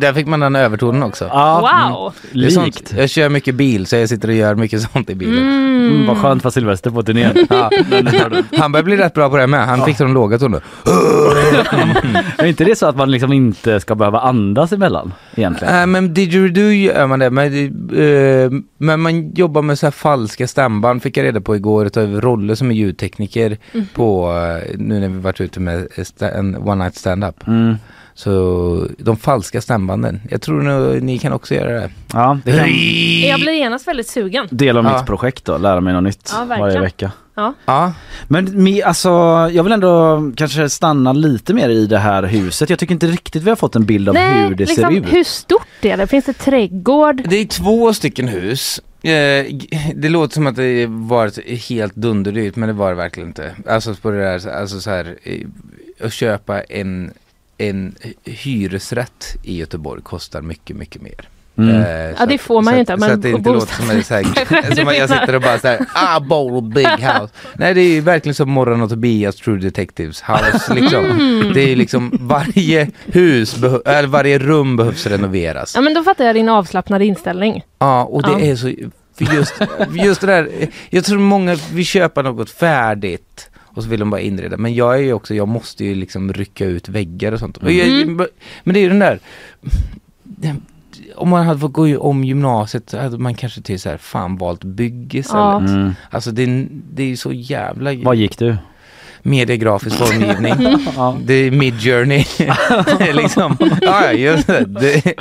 Där fick man den övertonen också. Wow! Det är sånt. Likt. Jag kör mycket bil så jag sitter och gör mycket sånt i bilen. Mm, vad skönt för Sylvester på turnén. Ja. Han börjar bli rätt bra på det med. Han fick de låga toner. är inte det så att man liksom inte ska behöva andas emellan egentligen? Nej men didgeridoo gör man det men, eh, men man jobbar med så här falska stämband fick jag reda på igår utav Rolle som är ljudtekniker på eh, nu när vi varit ute med en one night stand-up. Mm. Så de falska stämbanden. Jag tror nog ni kan också göra det. Ja, det kan Jag blir genast väldigt sugen. del av Ja. mitt projekt då, lära mig något nytt Ja, verkligen. varje vecka. Ja. Ja, Men alltså, jag vill ändå kanske stanna lite mer i det här huset. Jag tycker inte riktigt vi har fått en bild av Nej, hur det liksom, ser ut. hur stort är det? Finns det trädgård? det är två stycken hus. Eh, det låter som att det varit helt dunderdyrt men det var det verkligen inte. Alltså på det där, alltså så här, eh, att köpa en, en hyresrätt i Göteborg kostar mycket, mycket mer. Mm. Eh, Ja, så det får man så ju inte, Så men att det inte låter som, så här, som att jag sitter och bara såhär, ah, bowl big house. Nej det är ju verkligen som Morran och Tobias True Detectives house liksom. Mm. Det är liksom varje hus, eller varje rum behövs renoveras. Ja men då fattar jag din avslappnade inställning. Ja, och det Ja. är så, för just, just det där, jag tror många vill köpa något färdigt och så vill de bara inreda. Men jag är ju också, jag måste ju liksom rycka ut väggar och sånt. Och jag, Mm. Men det är ju den där, om man hade fått gå om gymnasiet så hade man kanske till så här, fan valt bygge istället. Ja. Mm. Alltså det, är- det är ju så jävla Vad gick du? Mediegrafisk formgivning. Ja. Det är mid-journey. liksom, ja just det. det.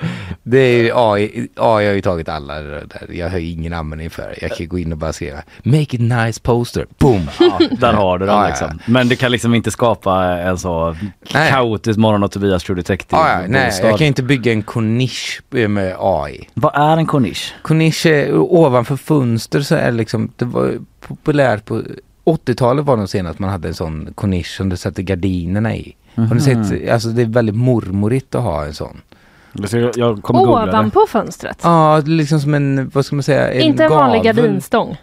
Det är ju AI, AI har ju tagit alla det där. Jag har ju ingen användning för det. Jag kan gå in och bara skriva Make it nice poster, boom. Ja, där har du den Ja, liksom. Men du kan liksom inte skapa en så Nej. kaotisk morgon och Tobias True Detective Ja, nej, jag kan inte bygga en corniche med AI. Vad är en corniche? Corniche är ovanför fönster så är det liksom, det var populärt på 80-talet var nog senast man hade en sån corniche som du sätter gardinerna i. Har ni Mhm. sett, alltså det är väldigt mormorigt att ha en sån. Jag Jag kommer googla det. Ovanpå fönstret? Ja, liksom som en, vad ska man säga, en Inte en vanlig gardinstång?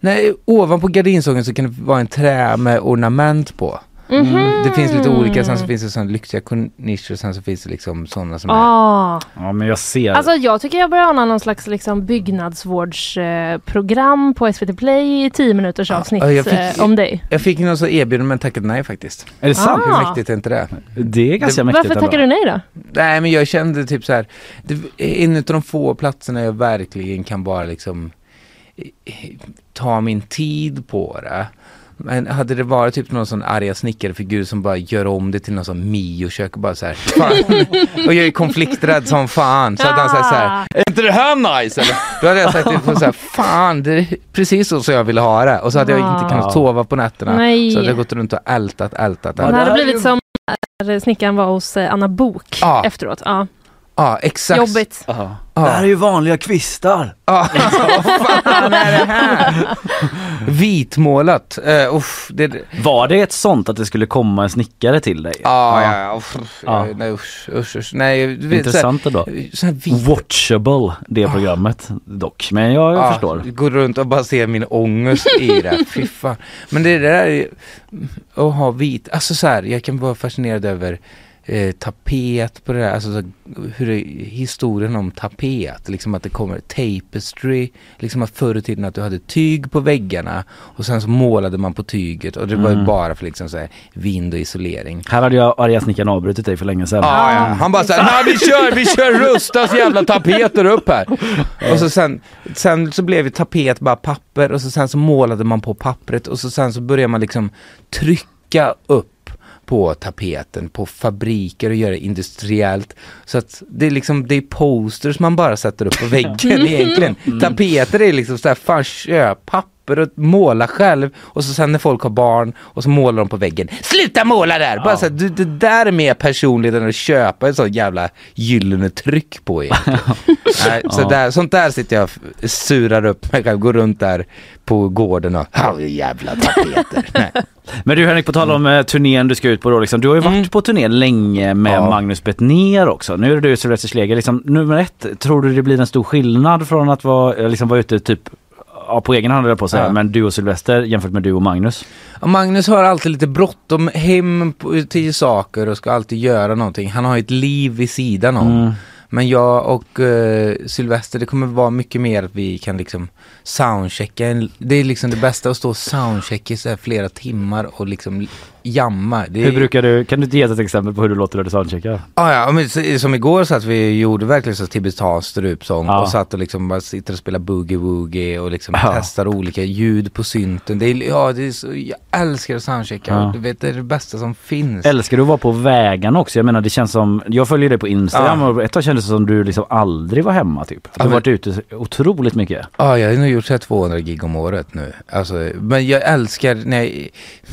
Nej, ovanpå gardinstången så kan det vara en trä med ornament på. Mhm. Det finns lite olika, sen så finns det sådana lyxiga kornischer och sen så finns det liksom sådana som är... Ah. Ja men jag ser. Alltså jag tycker jag börjar ana någon slags liksom byggnadsvårdsprogram på SVT Play i 10 minuters avsnitt Ja, jag fick- eh, om dig. Jag fick någon så erbjudande men tackade nej faktiskt. Är det sant? Ah. Hur mäktigt är inte det? Det är ganska Det- mäktigt Varför tackar du nej då? Nej men jag kände typ så här. Det är en av de få platserna jag verkligen kan bara liksom eh, ta min tid på det. Men hade det varit typ någon sån arga snickarfigur som bara gör om det till någon sån Mio-kök och bara så här, fan. och jag är konflikträdd som fan. Så hade han sagt så här, är inte det här nice eller? Då hade jag sagt typ så här, fan det är precis så som jag ville ha det. Och så hade jag inte kunnat sova på nätterna. Nej. Så hade jag gått runt och ältat, ältat, Det ältat. hade blivit som när snickaren var hos eh, Anna Bok Ja. efteråt. Ja. Ja exakt. Jobbigt. Ja. Det här är ju vanliga kvistar. Ja, vad fan är det här? Vitmålat. Uh, uff, det, Var det ett sånt att det skulle komma en snickare till dig? Ja, ja, ja. Uff, Ja. Nej, usch, usch, usch. Nej, vet, Intressant så här- ändå. Så vit, Watchable det programmet dock. Men jag, jag ja, förstår. Går runt och bara ser min ångest i det. Fy fan. Men det där är att ha vit, alltså så här, jag kan vara fascinerad över eh, tapet på det där, alltså så, hur det, historien om tapet, liksom att det kommer tapestry, liksom att förr i tiden att du hade tyg på väggarna och sen så målade man på tyget och det var ju Mm. bara för liksom så här, vind och isolering. Här hade jag arga snickaren avbrutit dig för länge sedan. Ja, ja. Han bara såhär, nej vi kör, vi kör Rustas jävla tapeter upp här. Och så sen, sen så blev ju tapet bara papper och så sen så målade man på pappret och så sen så började man liksom trycka upp på tapeten på fabriker och göra det industriellt. Så att det är liksom, det är posters man bara sätter upp på väggen egentligen. Tapeter är liksom såhär, fan köp papper och måla själv och så sen när folk har barn och så målar de på väggen. Sluta måla där! Bara så här, du, det där är mer personligt än att köpa ett sånt jävla gyllene tryck på egentligen. Nej, så där, sånt där sitter jag och surar upp mig själv, går runt där på gården och "Ha, jävla tapeter. Nej. Men du Henrik, på tal om eh, turnén du ska ut på då liksom. Du har ju varit på turné länge med Ja. Magnus Bettner också. Nu är du Sylvester Schlegel. Liksom, nummer ett, tror du det blir en stor skillnad från att vara, eh, liksom, vara ute typ Ja, på egen hand höll på att säga, Ja. men du och Sylvester jämfört med du och Magnus. Och Magnus har alltid lite bråttom hem till saker och ska alltid göra någonting. Han har ett liv vid sidan om. Mm. Men jag och uh, Sylvester, det kommer vara mycket mer att vi kan liksom soundchecka. Det är liksom det bästa att stå och soundchecka i så här flera timmar och liksom jamma. Det är, Hur brukar du, kan du ge ett exempel på hur du låter dig soundchecka? Ah, ja, men som igår så att vi gjorde verkligen så tibetansk strupsång Ja. och satt och liksom bara sitter och spelar boogie-woogie och liksom Ja. testar olika ljud på synten. Det är, ja, det är så, jag älskar att soundchecka. Ja. Du vet, det är det bästa som finns. Älskar du att vara på vägarna också? Jag menar det känns som, jag följer dig på Instagram och ett tag kändes det som du liksom aldrig var hemma typ. Du har men- varit ute otroligt mycket. Ja, jag har nog gjort så här 200 gig om året nu. Alltså, men jag älskar, nej,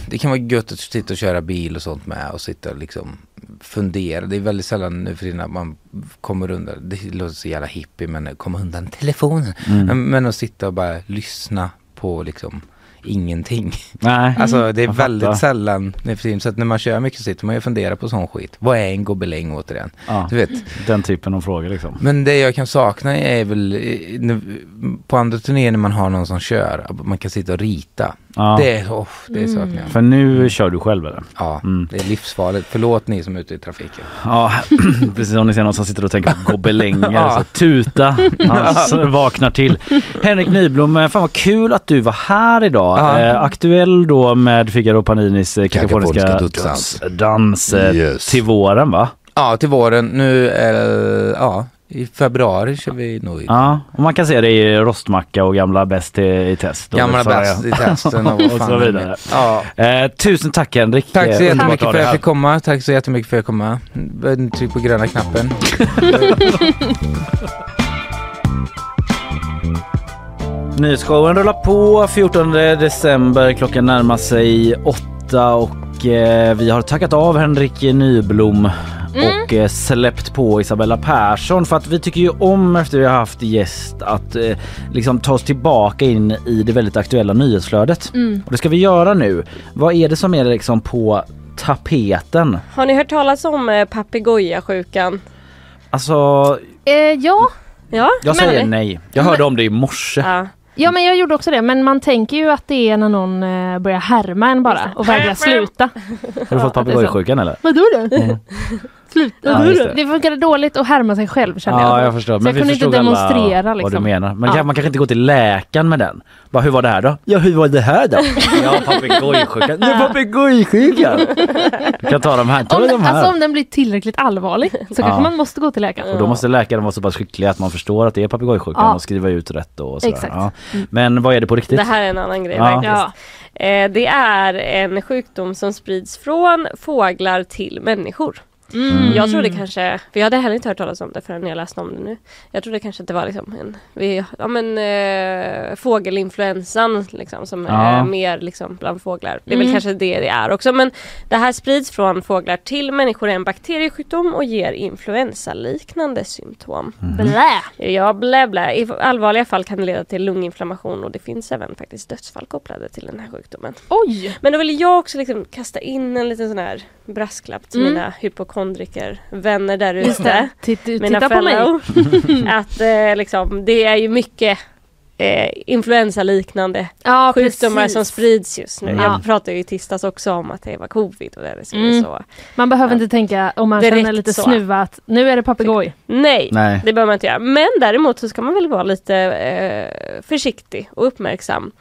det kan vara gött att sitta och köra bil och sånt med och sitta och liksom fundera. Det är väldigt sällan nu för tiden att man kommer undan, det låter så jävla hippie men komma undan telefonen. Mm. Men, men att sitta och bara lyssna på liksom ingenting. Nej. Alltså det är Jag väldigt fattar. sällan nu för tiden. Så att när man kör mycket så sitter man ju och funderar på sån skit. Vad är en gobeläng återigen? Ja, Du vet. den typen av frågor liksom. Men det jag kan sakna är väl eh, på andra turnéer när man har någon som kör, man kan sitta och rita. Ja. Det, oh, det saknar jag. För nu kör du själv eller? Ja, Mm. det är livsfarligt. Förlåt ni som är ute i trafiken. Ja, precis om ni ser någon som sitter och tänker på gobelänger, Ja. tuta, han s- vaknar till. Henrik Nyblom, eh, fan vad kul att du var här idag. Ja. Eh, aktuell då med Figaro Paninis eh, kakafoniska dödsdans. dödsdans eh, Yes. till våren va? Ja, till våren. Nu är ja, i februari kör vi nog in. Ja, och man kan se det i rostmacka och gamla bäst i, i test. Gamla bäst i testen och och så vidare. Ja. Eh, tusen tack Henrik. Tack så Eh, jättemycket för att jag fick komma. Tack så jättemycket för att jag komma. Tryck på gröna knappen. Nyhetsshowen rullar på 14 december. Klockan närmar sig åtta och eh, vi har tackat av Henrik Nyblom och eh, släppt på Isabella Persson för att vi tycker ju om efter vi har haft gäst att eh, liksom ta oss tillbaka in i det väldigt aktuella nyhetsflödet. Och det ska vi göra nu. Vad är det som är liksom på tapeten? Har ni hört talas om eh, papegojasjukan? Alltså, Eh, ja. Ja, jag säger nej. Jag hörde om det i morse. Ja. Ja, men jag gjorde också det. Men man tänker ju att det är när någon eh, börjar härma en bara och vägrar sluta. Har du fått papegojsjukan eller? Vadå då? Mm. Sluta. Ja, det. det funkade dåligt att härma sig själv kände Ja, jag. jag förstår. Så Men jag vi kunde inte alla demonstrera vad du liksom. menar. Men Ja. kan, man kanske inte går till läkaren med den. Bara, hur var det här då? Ja, hur var det här då? ja, papegojsjukan. Nu papegojsjukan! Du kan ta de här. Ta Om, de här. alltså om den blir tillräckligt allvarlig så Ja. kanske man måste gå till läkaren. Och då måste läkaren vara så pass skicklig att man förstår att det är papegojsjukan Ja. och skriva ut rätt och sådär. Exakt. Ja. Men vad är det på riktigt? Det här är en annan grej Ja. faktiskt. Eh, det är en sjukdom som sprids från fåglar till människor. Mm. Jag trodde kanske, för jag hade heller inte hört talas om det förrän jag läste om det nu. Jag trodde kanske att det var liksom en, vi, ja men eh, fågelinfluensan liksom som Ja. är mer liksom bland fåglar. Det är väl Mm. kanske det det är också men det här sprids från fåglar till människor är en bakteriesjukdom och ger influensaliknande symptom. Blä! Ja, blä blä. I allvarliga fall kan det leda till lunginflammation och det finns även faktiskt dödsfall kopplade till den här sjukdomen. Oj! Men då vill jag också liksom kasta in en liten sån här brasklapp till Mm. mina hypokondriker vänner där ute. Mina titta på mig. fellow. att eh, liksom, det är ju mycket eh, influensaliknande Ja, sjukdomar precis. som sprids just nu. Ja. Jag pratade ju i tisdags också om att det var covid och det är så. Mm. så. Man behöver inte tänka om man känner lite så. snuva att nu är det papegoj. Nej, Nej. det behöver man inte göra. Men däremot så ska man väl vara lite eh, försiktig och uppmärksam.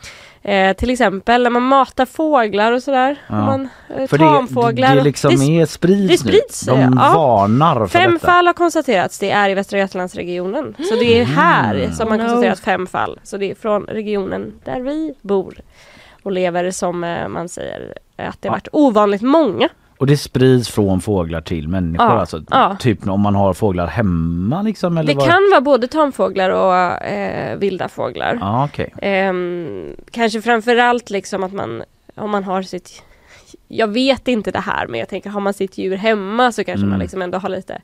Eh, till exempel när man matar fåglar och sådär. Ja. Man, eh, För det, tamfåglar. det, det liksom Det- är sprids det sprids, nu. De ja. varnar för Fem detta. fall har konstaterats, det är i Västra Götalandsregionen. Så det är här Mm. som man no. konstaterat fem fall. Så det är från regionen där vi bor och lever som eh, man säger att det har varit ovanligt många. Och det sprids från fåglar till människor Ja, alltså? ja. Typ om man har fåglar hemma liksom? Eller Det vad? kan vara både tamfåglar och eh, vilda fåglar. Ja okej. Ehm, kanske framförallt liksom att man, om man har sitt jag vet inte det här men jag tänker har man sitt djur hemma så kanske Mm. man liksom ändå har lite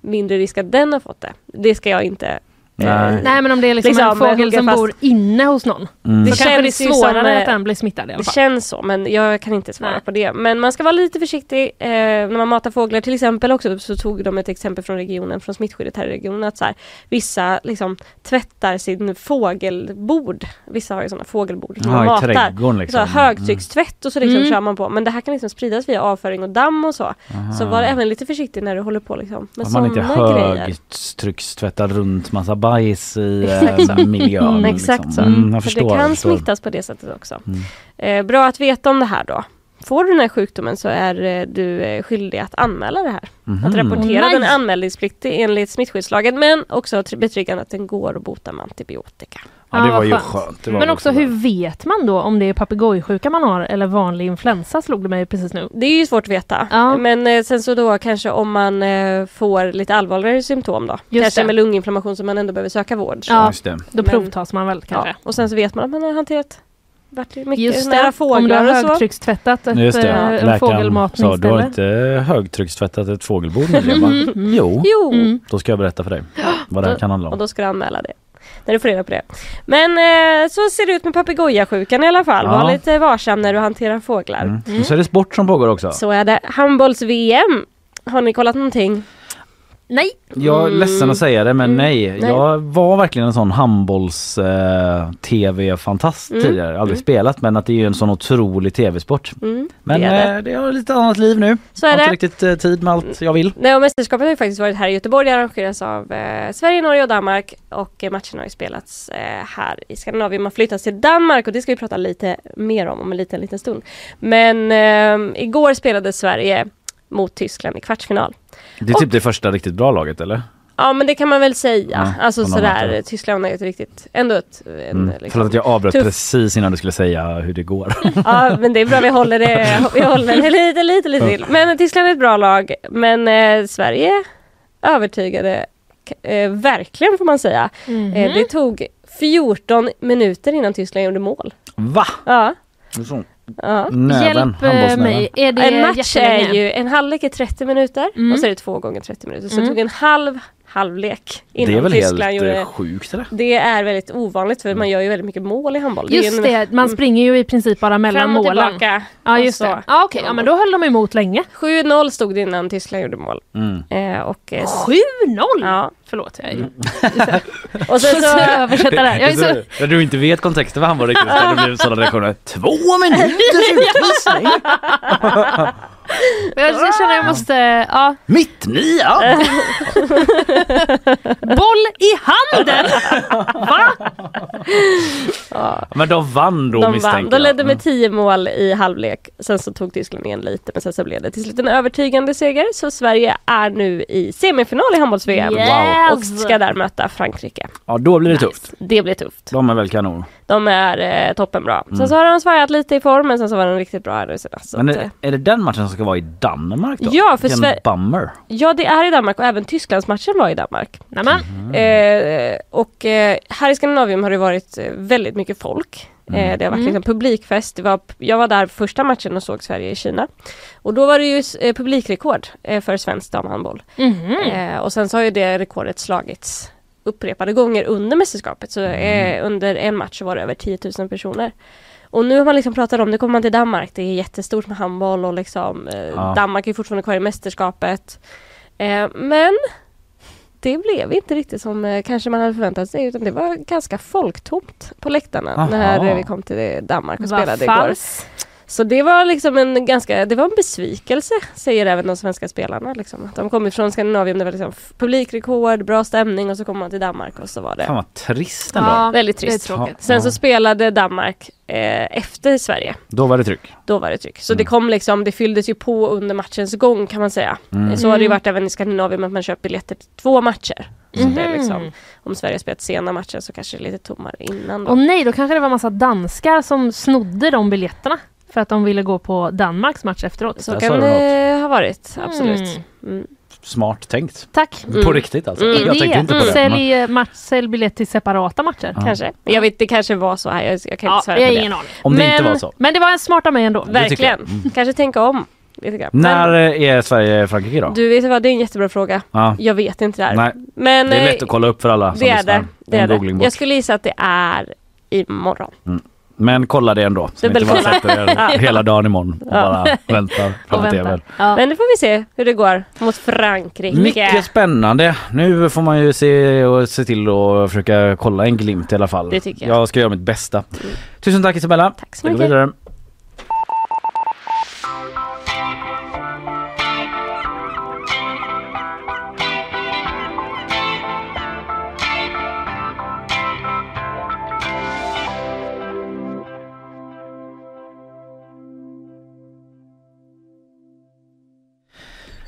mindre risk att den har fått det. Det ska jag inte eh, Nej. Nej men om det är liksom, Liksom, en fågel som fast- bor inne hos någon. Mm. Så Det kanske det är känns ju svårare som, eh, att den blir smittad i alla Det fall. känns så men jag kan inte svara Nej. på det. Men man ska vara lite försiktig eh, när man matar fåglar. Till exempel också så tog de ett exempel från regionen, från smittskyddet här i regionen. Att så här, vissa liksom tvättar sin fågelbord. Vissa har ju sådana fågelbord som Ja, i matar. liksom. Så högtryckstvätt och så liksom Mm. kör man på. Men det här kan liksom spridas via avföring och damm och så. Så var även lite försiktig när du håller på liksom med Att man inte sådana grejer. högtryckstvättar runt massa bajs i eh, så. miljön. Mm, exakt så. Mm, förstår. det kan smittas på det sättet också. Mm. Eh, bra att veta om det här då. Får du den här sjukdomen så är eh, du eh, skyldig att anmäla det här. Mhm. Att rapportera Nej. den är anmälningspliktig enligt smittskyddslagen men också tr- betryggande att den går att bota med antibiotika. Ja det var ju skönt. skönt. Det var Men också så hur vet man då om det är papegojsjuka man har eller vanlig influensa slog det mig precis nu. Det är ju svårt att veta. Ja. Men eh, sen så då kanske om man eh, får lite allvarligare symptom då. Just kanske det. med lunginflammation som man ändå behöver söka vård. Så. Ja. Just det. Då Men- provtas man väl kanske. Ja. Och sen så vet man att man har hanterat varit mycket Just nära det, om du fåglar har och högtryckstvättat ett Just det. äh, Läkaren sa fågelmatningsställe. du har inte högtryckstvättat ett fågelbord nyligen va? Jo, Jo! Mm. då ska jag berätta för dig vad det här kan handla Och om. då ska du anmäla det. När du får reda på det. Men eh, så ser det ut med papegojasjukan i alla fall. Ja. Var lite varsam när du hanterar fåglar. Mm. Och så är det sport som pågår också. Så är det. Handbolls-VM. Har ni kollat någonting? Nej! Jag är Mm. ledsen att säga det men Mm. nej. Nej. Jag var verkligen en sån handbolls eh, Mm. tidigare. Aldrig Mm. spelat men att det är ju en sån otrolig tv-sport. Mm, Men det är det. eh, det har lite annat liv nu. Så Jag är har det. inte riktigt eh, tid med allt jag vill. Nej, och mästerskapet har ju faktiskt varit här i Göteborg. Det arrangeras av eh, Sverige, Norge och Danmark. Och eh, matcherna har ju spelats eh, här i Skandinavien. Man flyttas till Danmark och det ska vi prata lite mer om om en liten, liten stund. Men eh, igår spelade Sverige mot Tyskland i kvartsfinal. Det är typ det första riktigt bra laget eller? Ja men det kan man väl säga. Ja, alltså sådär, sätt. Tyskland är ju ett riktigt, ändå ett... En, Mm. liksom, Förlåt att jag avbröt tuff- precis innan du skulle säga hur det går. Ja men det är bra, vi håller det, vi håller det lite, lite, lite till. Men Tyskland är ett bra lag. Men eh, Sverige övertygade eh, verkligen får man säga. Mhm. Eh, det tog 14 minuter innan Tyskland gjorde mål. Va? Ja. Ja. Näven, Hjälp eh, mig, är det En match är ju, en halvlek är 30 minuter Mm. och så är det två gånger 30 minuter. Så Mm. det tog en halv halvlek. Det är innan väl Tyskland helt gjorde- eh, sjukt eller? Det är väldigt ovanligt för man gör ju väldigt mycket mål i handboll. Just en- det, man springer ju i princip bara mellan Fram och målen. tillbaka. Ja och just så det. Ja okej, ja, men då höll de emot länge. 7-0 stod det innan Tyskland gjorde mål. Eh, och, eh, 7-0? Ja. Förlåt, jag är Mm. och sen så... översätta det här. Jag är så... När du inte vet kontexten för handboll riktigt så det blir sådana reaktioner. Två minuters utvisning! Jag känner jag måste, ja. Mitt nia! Boll i handen! Va? Men de vann då De misstänker vann. De jag. ledde med 10 mål i halvlek. Sen så tog Tyskland igen lite men sen så blev det till slut en övertygande seger. Så Sverige är nu i semifinal i handbolls-VM. Yes! Och ska där möta Frankrike. Ja då blir det tufft. Det blir tufft. De är väl kanon. De är eh, toppenbra. Mm. Sen så har de svajat lite i form men sen så var de riktigt bra här nu senast. Men är, eh, är det den matchen som ska vara i Danmark då? Ja, för Vilken Sver- bummer. Ja det är i Danmark och även Tysklandsmatchen var i Danmark. Nämen. Eh, och eh, här i Skandinavium har det varit eh, väldigt mycket folk. Eh, det har varit Mm. liksom publikfest. Det var, jag var där första matchen och såg Sverige i Kina. Och då var det ju eh, publikrekord eh, för svensk damhandboll. Eh, och sen så har ju det rekordet slagits upprepade gånger under mästerskapet. Så eh, under en match så var det över 10 000 personer. Och nu har man liksom pratat om, nu kommer man till Danmark, det är jättestort med handboll och liksom Ja. Danmark är fortfarande kvar i mästerskapet. Men det blev inte riktigt som eh, kanske man hade förväntat sig utan det var ganska folktomt på läktarna Aha. när eh, vi kom till Danmark och Vad spelade igår. falskt. Så det var liksom en ganska, det var en besvikelse säger även de svenska spelarna. Liksom. De kom från Skandinavien, det var liksom publikrekord, bra stämning och så kom man till Danmark och så var det Fan vad trist ändå. Ja, väldigt det är trist. tråkigt. Sen Ja. så spelade Danmark eh, efter Sverige. Då var det tryck. Då var det tryck. Så Mm. det kom liksom, det fylldes ju på under matchens gång kan man säga. Mm. Så har det ju Mm. varit även i Skandinavien att man köper biljetter till två matcher. Så det är liksom, om Sverige har spelat sena matcher så kanske det är lite tommare innan då. Och nej, då kanske det var massa danskar som snodde de biljetterna. För att de ville gå på Danmarks match efteråt. så där kan det ha varit, absolut. Mm. Mm. Smart tänkt. Tack. Mm. På riktigt alltså. Mm. Jag tänkte inte på det. Sälj, match, sälj biljett till separata matcher. Ja. Kanske. Jag vet, det kanske var så här. Jag, jag kan Ja, inte svära jag på har det. ingen aning. Om det inte Men- var så. Men det var en smart av mig ändå. Verkligen. Kanske tänka om. När eh, är Sverige-Frankrike då? du vet vad, det är en jättebra fråga. Ja. Jag vet inte det här. Nej, Men det är eh, lätt att kolla upp för alla som det är lyssnar. det. det, är det. Jag skulle gissa att det är imorgon. Men kolla det ändå. Så inte bara sätter er hela dagen imorgon och bara väntar framför vänta. tvn. Ja. Men nu får vi se hur det går mot Frankrike. Mycket spännande. Nu får man ju se och se till att försöka kolla en glimt i alla fall. Det tycker jag. Jag ska göra mitt bästa. Tusen tack Isabella. Tack så mycket.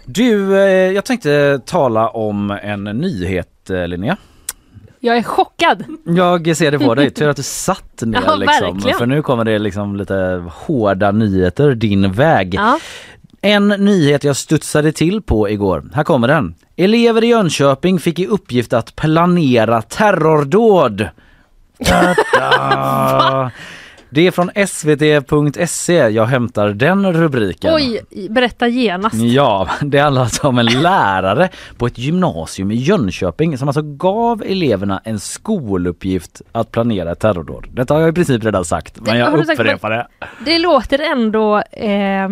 Du, eh, jag tänkte tala om en nyhet eh, Linnea. Jag är chockad. Jag ser det på dig, tur att du satt ner Ja, liksom. verkligen. För nu kommer det liksom lite hårda nyheter din väg. Ja. En nyhet jag studsade till på igår. Här kommer den. Elever i Jönköping fick i uppgift att planera terrordåd. Det är från svt.se jag hämtar den rubriken. Oj, berätta genast. Ja, det handlar alltså om en lärare på ett gymnasium i Jönköping som alltså gav eleverna en skoluppgift att planera ett terrordåd. Detta har jag i princip redan sagt, men Det- jag har du sagt upprepar det. Det låter ändå... Eh,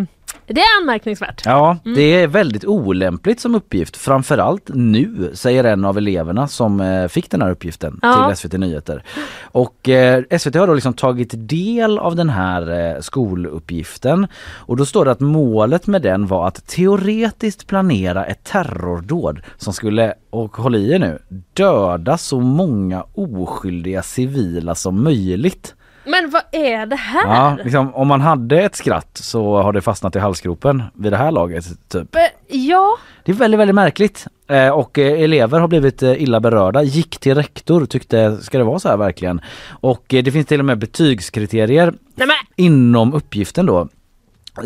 det är anmärkningsvärt. Ja, Mm. det är väldigt olämpligt som uppgift. Framförallt nu, säger en av eleverna som eh, fick den här uppgiften Ja. till SVT Nyheter. Och eh, SVT har då liksom tagit del av den här eh, skoluppgiften och då står det att målet med den var att teoretiskt planera ett terrordåd som skulle, och håll i er nu, döda så många oskyldiga civila som möjligt. Men vad är det här? Ja, liksom, om man hade ett skratt så har det fastnat i halsgropen vid det här laget. Typ. Ja, Det är väldigt, väldigt märkligt. Eh, och eh, elever har blivit eh, illa berörda, gick till rektor, tyckte ska det vara så här verkligen? Och eh, det finns till och med betygskriterier nej men inom uppgiften då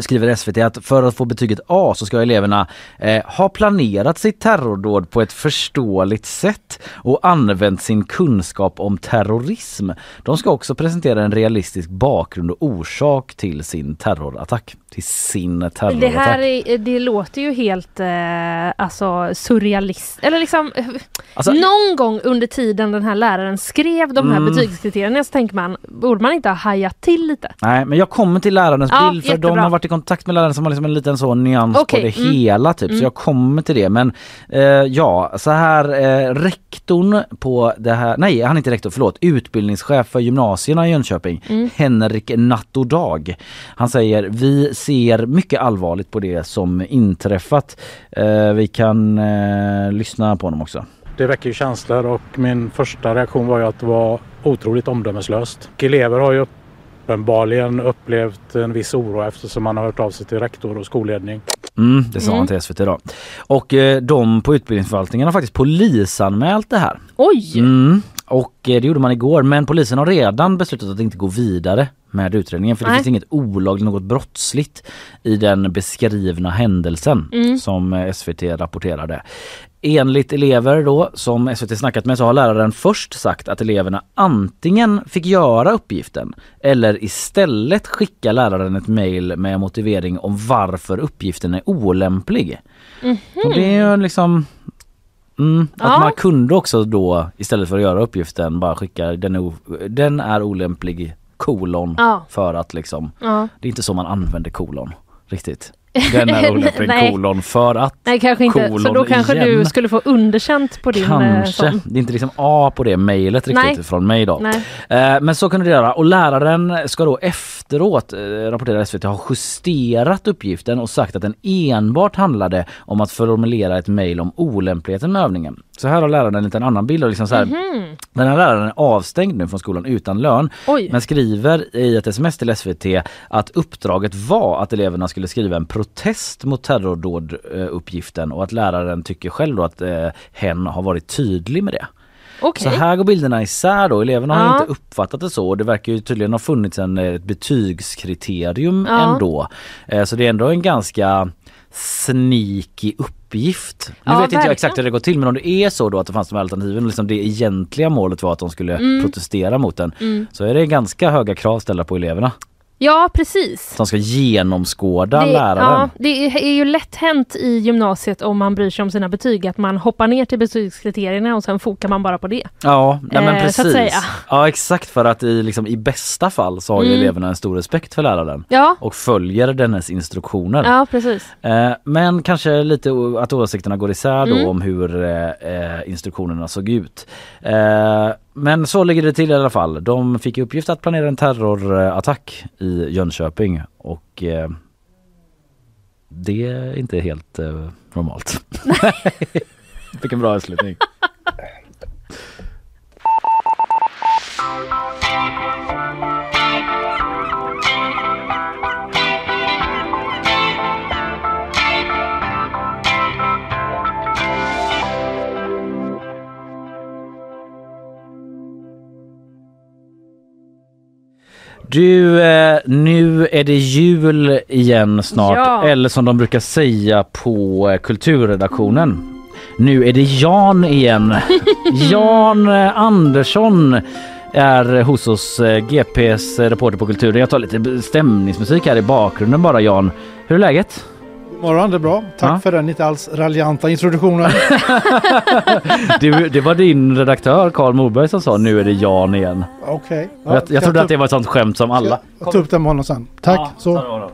skriver SVT att för att få betyget A så ska eleverna eh, ha planerat sitt terrordåd på ett förståeligt sätt och använt sin kunskap om terrorism. De ska också presentera en realistisk bakgrund och orsak till sin terrorattack till sin Det terrorattack. här är, det låter ju helt eh, alltså surrealist. Eller liksom Alltså- någon gång under tiden den här läraren skrev de här Mm. betygskriterierna så tänker man, borde man inte ha hajat till lite? Nej men jag kommer till lärarens Ja, bild för de jättebra. har varit i kontakt med läraren som har liksom en liten så nyans Okej, på det mm. hela typ. Mm. Så jag kommer till det men eh, ja så här eh, rektorn på det här, nej han är inte rektor förlåt, utbildningschef för gymnasierna i Jönköping Mm. Henrik Nattodag. Han säger vi ser mycket allvarligt på det som inträffat. Eh, vi kan eh, lyssna på honom också. Det väcker ju känslor och min första reaktion var ju att det var otroligt omdömeslöst. Elever har ju uppenbarligen upplevt en viss oro eftersom man har hört av sig till rektor och skolledning. Mm, det sa Mm. han till SVT då. Och eh, de på utbildningsförvaltningen har faktiskt polisanmält det här. Oj! Mm, och eh, det gjorde man igår men polisen har redan beslutat att inte gå vidare med utredningen för det Nej. finns inget olagligt, något brottsligt i den beskrivna händelsen Mm. som eh, SVT rapporterade. Enligt elever då som SVT snackat med så har läraren först sagt att eleverna antingen fick göra uppgiften eller istället skicka läraren ett mejl med motivering om varför uppgiften är olämplig. Och det är ju liksom Mm, att Ja. man kunde också då istället för att göra uppgiften bara skicka den är, den är olämplig kolon Ja. för att liksom Ja. det är inte så man använder kolon riktigt. Den är olämplig Nej. kolon för att Nej kanske inte, så då kanske du igen. skulle få underkänt på din eh, Kanske. sån. Det är inte liksom A på det mejlet riktigt Nej. från mig då. Nej. Eh, Men så kunde det göra och läraren ska då efteråt, eh, rapporterar SVT, ha justerat uppgiften och sagt att den enbart handlade om att formulera ett mejl om olämpligheten med övningen. Så här har läraren en liten annan bild och liksom så här, Mhm. den här läraren är avstängd nu från skolan utan lön Oj. men skriver i ett sms till SVT att uppdraget var att eleverna skulle skriva en protest mot terrordåduppgiften och att läraren tycker själv då att eh, hen har varit tydlig med det. Okej. Så här går bilderna isär då. Eleverna har Ja. inte uppfattat det så och det verkar ju tydligen ha funnits en, eh, ett betygskriterium Ja. ändå. Eh, Så det är ändå en ganska sneaky uppgift. Nu Ja, vet inte jag exakt hur det går till men om det är så då att det fanns de här alternativen och liksom det egentliga målet var att de skulle Mm. protestera mot den Mm. så är det ganska höga krav ställda på eleverna. Ja precis. De ska genomskåda Det, läraren. ja, det är ju lätt hänt i gymnasiet om man bryr sig om sina betyg att man hoppar ner till betygskriterierna och sen fokar man bara på det. Ja, nej men Eh, precis. Ja exakt för att i, liksom, i bästa fall så har ju Mm. eleverna en stor respekt för läraren Ja. och följer dennes instruktioner. Ja precis. Eh, men kanske lite att åsikterna går isär då Mm. om hur eh, eh, instruktionerna såg ut. Men så ligger det till i alla fall. De fick i uppgift att planera en terrorattack i Jönköping och eh, det är inte helt eh, normalt. Fick en bra avslutning. Du, eh, nu är det jul igen snart. Ja. Eller som de brukar säga på eh, kulturredaktionen. Nu är det Jan igen. Jan eh, Andersson är hos oss, GPs reporter på kulturen. Jag tar lite stämningsmusik här i bakgrunden bara Jan. Hur är läget? Morgon, det är bra. Tack Ja. för den inte alls raljanta introduktionen. Du, det var din redaktör Karl Morberg som sa nu är det Jan igen. Okej. jag, jag trodde att det var ett sånt skämt som alla. Jag tar upp med honom sen. Tack. Ja, så.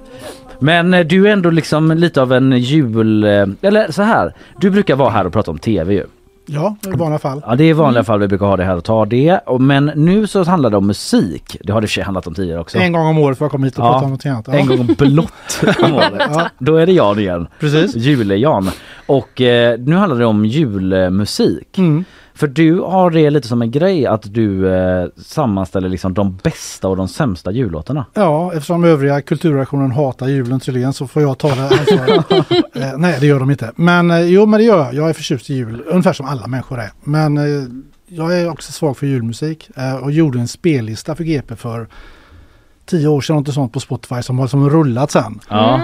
Men eh, du är ändå liksom lite av en jul... eh, Eller så här, du brukar vara här och prata om tv ju. Ja, i vanliga fall. Ja det är i vanliga fall vi brukar ha det här och ta det. Men nu så handlar det om musik. Det har det för sig handlat om tidigare också. En gång om året får jag komma hit och Ja, prata om något annat. Ja. En gång blott om året. Ja. Då är det Jan igen. Precis. Jule-Jan. Och eh, nu handlar det om julmusik. Mm. För du har det lite som en grej att du eh, sammanställer liksom de bästa och de sämsta jullåtarna. Ja, eftersom övriga kulturredaktionen hatar julen tydligen så får jag ta det ansvaret. eh, nej, det gör de inte. Men eh, jo, men det gör jag. Jag är förtjust i jul, ungefär som alla människor är. Men eh, jag är också svag för julmusik eh, och gjorde en spellista för GP för tio år sedan, något sånt på Spotify som har som rullat sen. Ja.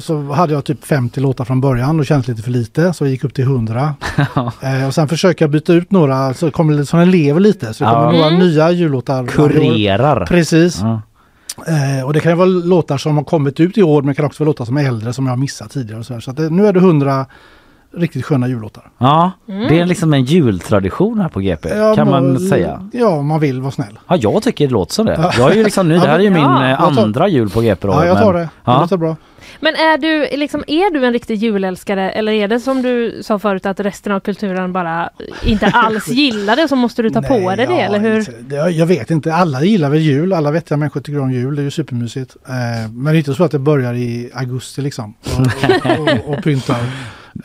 Så hade jag typ 50 låtar från början och kändes lite för lite så jag gick upp till 100. eh, och sen försöker jag byta ut några så kommer det den lever lite. Så det kommer Ja. några Mm. nya jullåtar. Kurerar. Precis. Ja. Eh, och det kan ju vara låtar som har kommit ut i år men det kan också vara låtar som är äldre som jag har missat tidigare. Och så här. så att det, nu är det hundra riktigt sköna jullåtar. Ja, Mm. det är liksom en jultradition här på GP Ja, kan man säga. Ja, om man vill vara snäll. Ja, jag tycker det låter som det. Ja. Jag är ju liksom ny, det här är ju min Ja. eh, andra jul på GP då. Ja, jag men- tar det. Det Ja. låter bra. Men är du, liksom, är du en riktig julälskare eller är det som du sa förut att resten av kulturen bara inte alls gillar det så måste du ta på dig det ja, eller hur? inte- det- Jag vet inte, alla gillar väl jul, alla vettiga människor tycker om jul, det är ju supermysigt. Eh, men det är inte så att det börjar i augusti liksom och, och, och pyntar.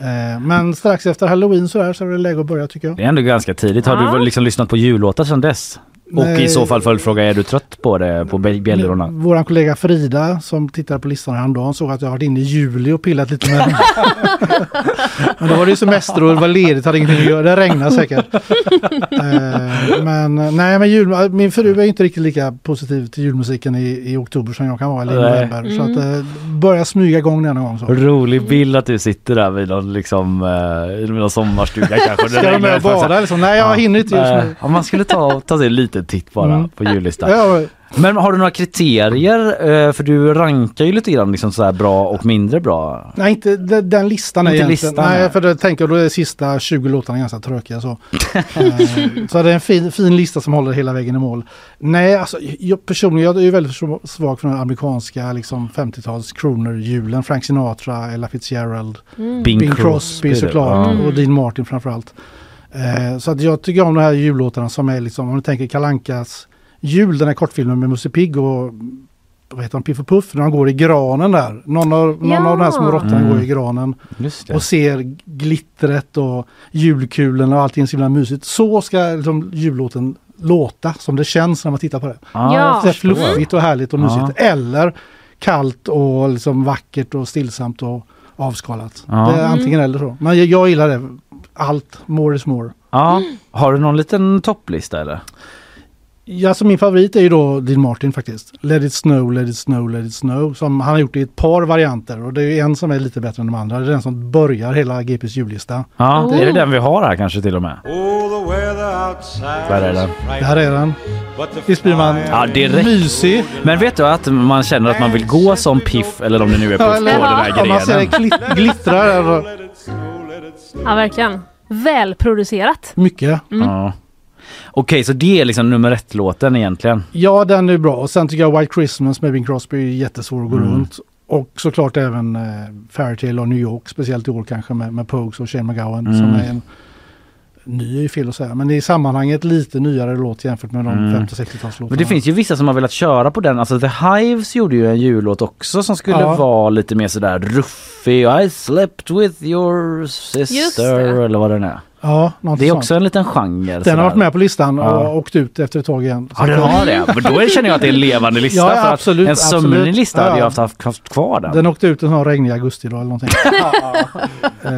Eh, men strax efter halloween så, här, så är det läge att börja tycker jag. Det är ändå ganska tidigt. Har Ja. du liksom lyssnat på jullåtar sedan dess? Och Nej. i så fall följdfråga, är du trött på det, på bj- bjällrorna? Vår kollega Frida som tittade på listan häromdagen såg att jag varit inne i juli och pillat lite med Men då var det ju semester och det var ledigt, hade ingenting att göra. Det regnade säkert. Eh, men nej, men jul, min fru är inte riktigt lika positiv till julmusiken i, i oktober som jag kan vara eller i november. Så att eh, börja smyga igång den någon gång. Så. Rolig bild att du sitter där vid någon, liksom, eh, någon sommarstuga kanske. Ska de med och bada eller så? Nej, jag hinner inte just nu. Ja, man skulle ta, ta sig en liten titt bara Mm. på jullistan. Ja, Men har du några kriterier? Eh, För du rankar ju lite grann liksom så här bra och mindre bra. Nej, inte den, listan är Inte egentligen. listan, nej, för det tänker jag då är de sista 20 låtarna ganska tråkiga. Så, Eh, så det är en fin, fin lista som håller hela vägen i mål. Nej, alltså jag personligen jag är ju väldigt svag för den amerikanska liksom 50-tals crooner-julen. Frank Sinatra, Ella Fitzgerald, Mm. Bing Bing, Crosby, såklart ja. och Dean Martin framförallt. Eh, så att jag tycker om de här jullåtarna som är liksom, om du tänker Kalankas jul, den här kortfilmen med Musse Pigg och vad heter han, Piff och Puff, när de går i granen där. Någon av, någon Ja. av de här små råttorna Mm. går i granen Just det. och ser glittret och julkulorna och allting så himla mysigt. Så ska liksom jullåten låta som det känns när man tittar på det. Ja, Ja. det är fluffigt och härligt och Ja. mysigt. Eller kallt och liksom vackert och stillsamt och avskalat. Ja. Det är antingen eller så. Men jag, jag gillar det. Allt, more is more. Ja. Har du någon liten topplista eller? Ja, så min favorit är ju då Dean Martin faktiskt. Let it snow, let it snow, let it snow. Som han har gjort i ett par varianter och det är en som är lite bättre än de andra. Det är den som börjar hela GPs jullista. Ja, Oh. är det den vi har här kanske till och med? Där är den. Där är den. Visst blir man Ja, direkt. mysig? Men vet du att man känner att man vill gå som Piff eller om det nu är på, på den här Ja, man ser det grenen? glit- glittra där. Ja, verkligen. Välproducerat. Mycket. Ja. Okej, så det är liksom nummer ett-låten egentligen? Ja, den är bra. Och sen tycker jag White Christmas med Bing Crosby är jättesvår att gå Mm. runt. Och såklart även eh, Fairytale och New York, speciellt i år kanske med, med Pogues och Shane McGowan Mm. som är en ny är fel att säga, men i sammanhanget lite nyare låt jämfört med de Mm. 50-60-talslåtarna. Men det finns ju vissa som har velat köra på den. Alltså The Hives gjorde ju en jullåt också som skulle Ja. vara lite mer sådär ruffig. I slept with your sister eller vad den är. Ja, något Det är sånt. också en liten genre. Den har sådär. varit med på listan och Ja. åkt ut efter ett tag igen. Ja den har det. Men då känner jag att det är en levande lista. Ja, för absolut, en sömnig lista Ja, hade ja. jag haft, haft, haft kvar den. Den åkte ut en sån regnig augusti då eller någonting. eh,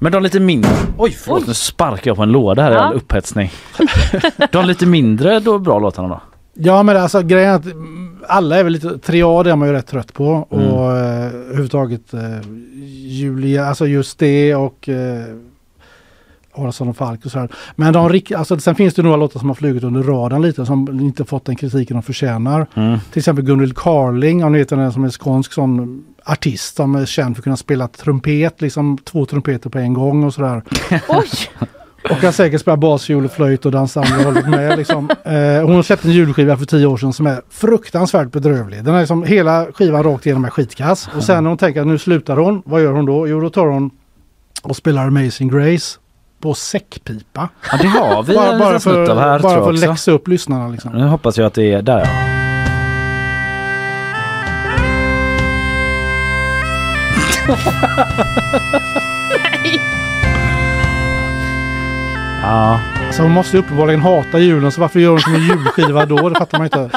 Men de lite mindre... Oj förlåt nu sparkar jag på en låda här i Ja. all upphetsning. de lite mindre då bra låtarna då? Ja men alltså grejen är att mm, alla är väl lite, triad är man ju rätt trött på Mm. och eh, överhuvudtaget eh, Julia, alltså just det och eh, Aronsson och Falk och så här. Men de, rik- alltså, sen finns det några låtar som har flugit under radarn lite som inte fått den kritiken de förtjänar. Mm. Till exempel Gunhild Carling, om ni vet den som är skånsk sån artist som är känd för att kunna spela trumpet, liksom två trumpeter på en gång och sådär. Oj! Och kan säkert spela basfiol och flöjt och dansa andra hållet med. Liksom. Eh, hon släppte en julskiva för tio år sedan som är fruktansvärt bedrövlig. Den är liksom hela skivan rakt igenom är skitkass. Och sen när hon tänker att nu slutar hon, vad gör hon då? Jo då tar hon och spelar Amazing Grace på säckpipa. Ja det har vi en liten snutt av här bara för att läxa upp lyssnarna. Liksom. Nu hoppas jag att det är där ja. Ja. Så hon måste uppenbarligen hata julen, så varför gör hon som en julskiva då? Det fattar man inte.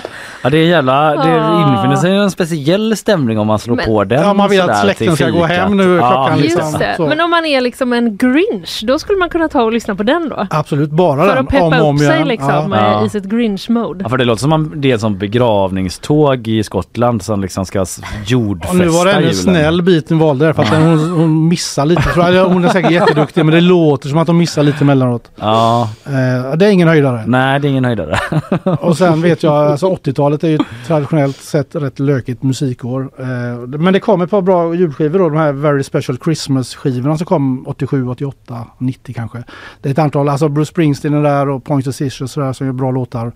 ja det är jävla, det infinner sig en speciell stämning om man slår Men- på den. Ja, man vill att släkten ska gå hem nu, klockan just liksom. Men om man är liksom en grinch, då skulle man kunna ta och lyssna på den då? Absolut, bara För den. att peppa om upp sig liksom Ja. eh, Ja. i sitt grinch-mode. Ja, för det låter som man, det är sånt begravningståg i Skottland som liksom ska jordfästa Och nu var det en julen. snäll bit hon valde där för att den- hon, hon missar lite. Hon är säkert jätteduktig men det låter som att hon missar lite emellanåt. Ja, Eh, det är ingen höjdare. nej det är ingen höjdare. Och sen vet jag, alltså 80-talet 80-talet är ju traditionellt sett rätt lökigt musikår. Eh, men det kom ett par bra julskivor då, de här Very Special Christmas-skivorna som kom 87, 88, 90 kanske. Det är ett antal, alltså Bruce Springsteen är där och Point Decision och sådär som gör bra låtar.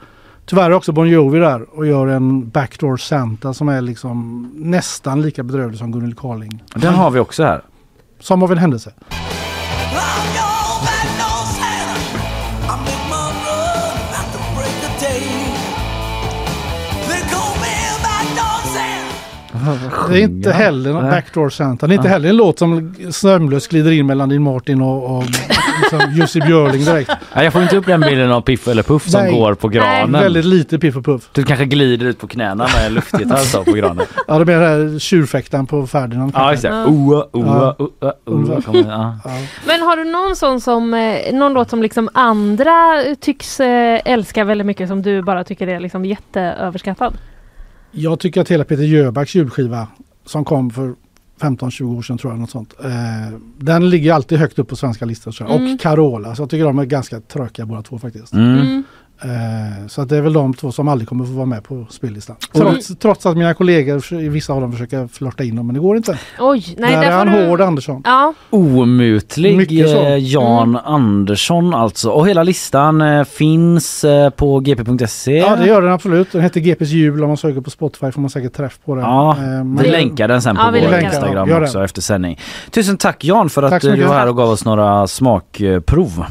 Tyvärr är också Bon Jovi där och gör en Backdoor Santa som är liksom nästan lika bedrövlig som Gunhild Carling. Den har vi också här. Som av en händelse. Det är inte heller någon. Backdoor Santa. Det är inte heller en låt som sömlöst glider in mellan din Martin och, och liksom Jussi Björling direkt. Nej, jag får inte upp den bilden av Piff eller Puff som Nej. går på granen. Väldigt lite Piff och Puff. Du kanske glider ut på knäna med luftgitarr så på granen. Ja, det blir den här tjurfäktaren på Ferdinand. Ja, just det. Ja. Oa, oa, oa, oa. Men har du någon sån som, eh, någon låt som liksom andra tycks eh, älska väldigt mycket som du bara tycker är liksom jätteöverskattad? Jag tycker att hela Peter Jöbacks julskiva som kom för 15-20 år sedan tror jag. Något sånt. Eh, den ligger alltid högt upp på svenska listor. Mm. Och Carola. Så jag tycker de är ganska trökiga båda två faktiskt. Mm. Eh, så att det är väl de två som aldrig kommer få vara med på spellistan. Mm. Trots, trots att mina kollegor, vissa av dem försöker flörta in dem men det går inte. Oj, nej Där där är han du... hård Andersson. Ja, Omutlig eh, Jan Andersson alltså. Och hela listan eh, finns på gp.se. Ja det gör den absolut. Den heter GPs jul. Om man söker på Spotify får man säkert träff på den. Ja, men vi länkar den sen på Ja, vår. Instagram det. också efter sändning. Tusen tack Jan för att Tack eh, du var här och gav oss några smakprov.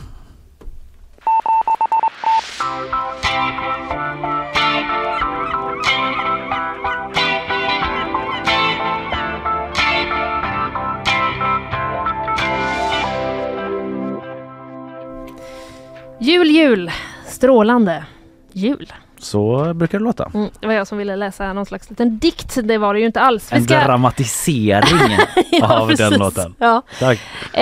Jul, jul, strålande jul. Så brukar det låta. Mm, det var jag som ville läsa någon slags liten dikt, det var det ju inte alls. En dramatisering av den precis. låten. Ja. Tack. Eh,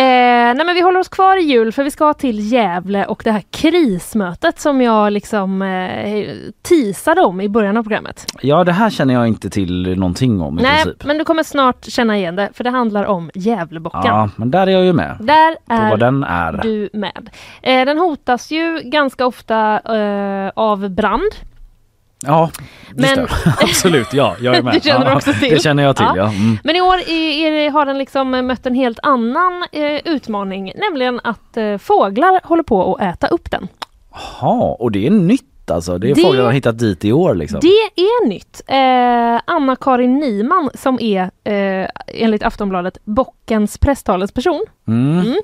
nej men vi håller oss kvar i jul för vi ska till Gävle och det här krismötet som jag liksom eh, teasade om i början av programmet. Ja det här känner jag inte till någonting om i Nej, princip. men du kommer snart känna igen det för det handlar om Gävlebocken. Ja men där är jag ju med. Där är den är. du med. Eh, den hotas ju ganska ofta eh, av brand. Ja, Men-. Absolut, ja jag är med. Det känner du också till. Det känner jag till Ja. ja. Mm. Men i år är, har den liksom mött en helt annan eh, utmaning, nämligen att eh, fåglar håller på att äta upp den. Jaha, och det är nytt alltså? Det är Det- fåglar har hittat dit i år liksom? Det är nytt. Eh, Anna-Karin Nyman som är eh, enligt Aftonbladet bockens presstalesperson. Mm. Mm.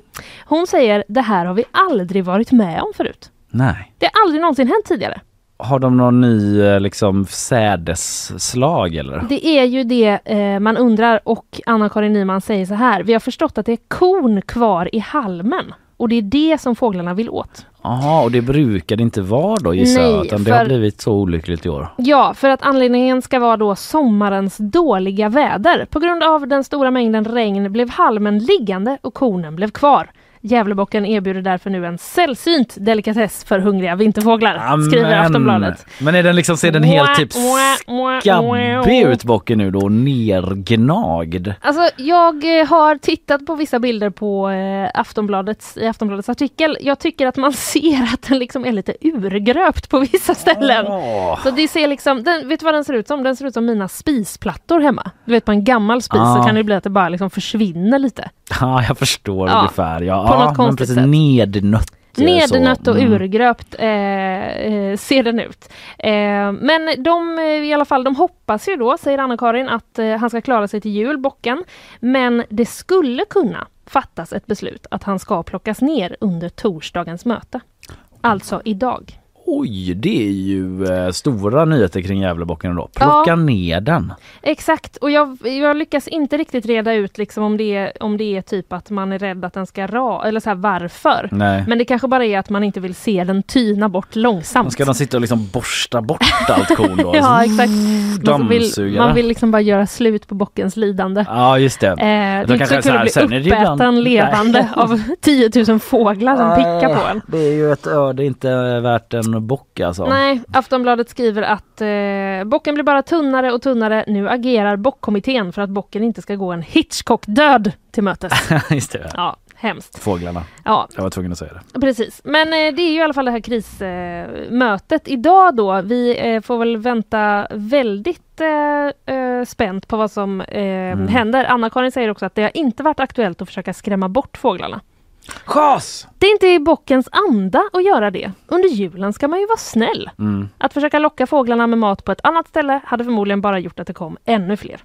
Hon säger det här har vi aldrig varit med om förut. Nej. Det har aldrig någonsin hänt tidigare. Har de någon ny eh, liksom sädesslag eller? Det är ju det eh, man undrar och Anna-Karin Nyman säger så här. Vi har förstått att det är kon kvar i halmen och det är det som fåglarna vill åt. Jaha, och det brukar det inte vara då gissar jag, utan det har för- blivit så olyckligt i år. Ja, för att anledningen ska vara då sommarens dåliga väder. På grund av den stora mängden regn blev halmen liggande och konen blev kvar. Gävlebocken erbjuder därför nu en sällsynt delikatess för hungriga vinterfåglar, skriver Amen. Helt Men är den liksom, ser den helt typ skabbig ut bocken nu då, nergnagd? Alltså jag eh, har tittat på vissa bilder på eh, Aftonbladets, i Aftonbladets artikel. Jag tycker att man ser att den liksom är lite urgröpt på vissa ställen. Så det ser liksom, den, vet du vad den ser ut som? Den ser ut som mina spisplattor hemma. Du vet på en gammal spis Ah. så kan det bli att det bara liksom försvinner lite. Ja, jag förstår Ja, ungefär. Ja, på något konstigt precis sätt. Nednött. Nednött och Mm. urgröpt eh, eh, ser den ut. Eh, men de eh, i alla fall, de hoppas ju då, säger Anna-Karin, att eh, han ska klara sig till jul, bocken. Men det skulle kunna fattas ett beslut att han ska plockas ner under torsdagens möte. Alltså idag. Oj, det är ju eh, stora nyheter kring Gävlebocken då. Plocka Ja. ner den. Exakt, och jag, jag lyckas inte riktigt reda ut liksom om, det är, om det är typ att man är rädd att den ska ra, eller så här varför. Nej. Men det kanske bara är att man inte vill se den tyna bort långsamt. Ska de sitta och liksom borsta bort allt korn då? ja, exakt. Man vill, man vill liksom bara göra slut på bockens lidande. Ja, just det. Eh, det är inte så kul att bli uppäten levande av 10 000 fåglar som pickar på en. Det är ju ett öde inte värt en bock alltså. Nej, Aftonbladet skriver att eh, bocken blir bara tunnare och tunnare. Nu agerar bockkommittén för att bocken inte ska gå en Hitchcock-död till mötes. just det. Ja, Hemskt. Fåglarna. Ja. Jag var tvungen att säga det. Precis, men eh, det är ju i alla fall det här krismötet idag då. Vi eh, får väl vänta väldigt eh, eh, spänt på vad som eh, Mm. händer. Anna-Karin säger också att det har inte varit aktuellt att försöka skrämma bort fåglarna. Chas! Det är inte i bockens anda att göra det. Under julen ska man ju vara snäll. Mm. Att försöka locka fåglarna med mat på ett annat ställe hade förmodligen bara gjort att det kom ännu fler.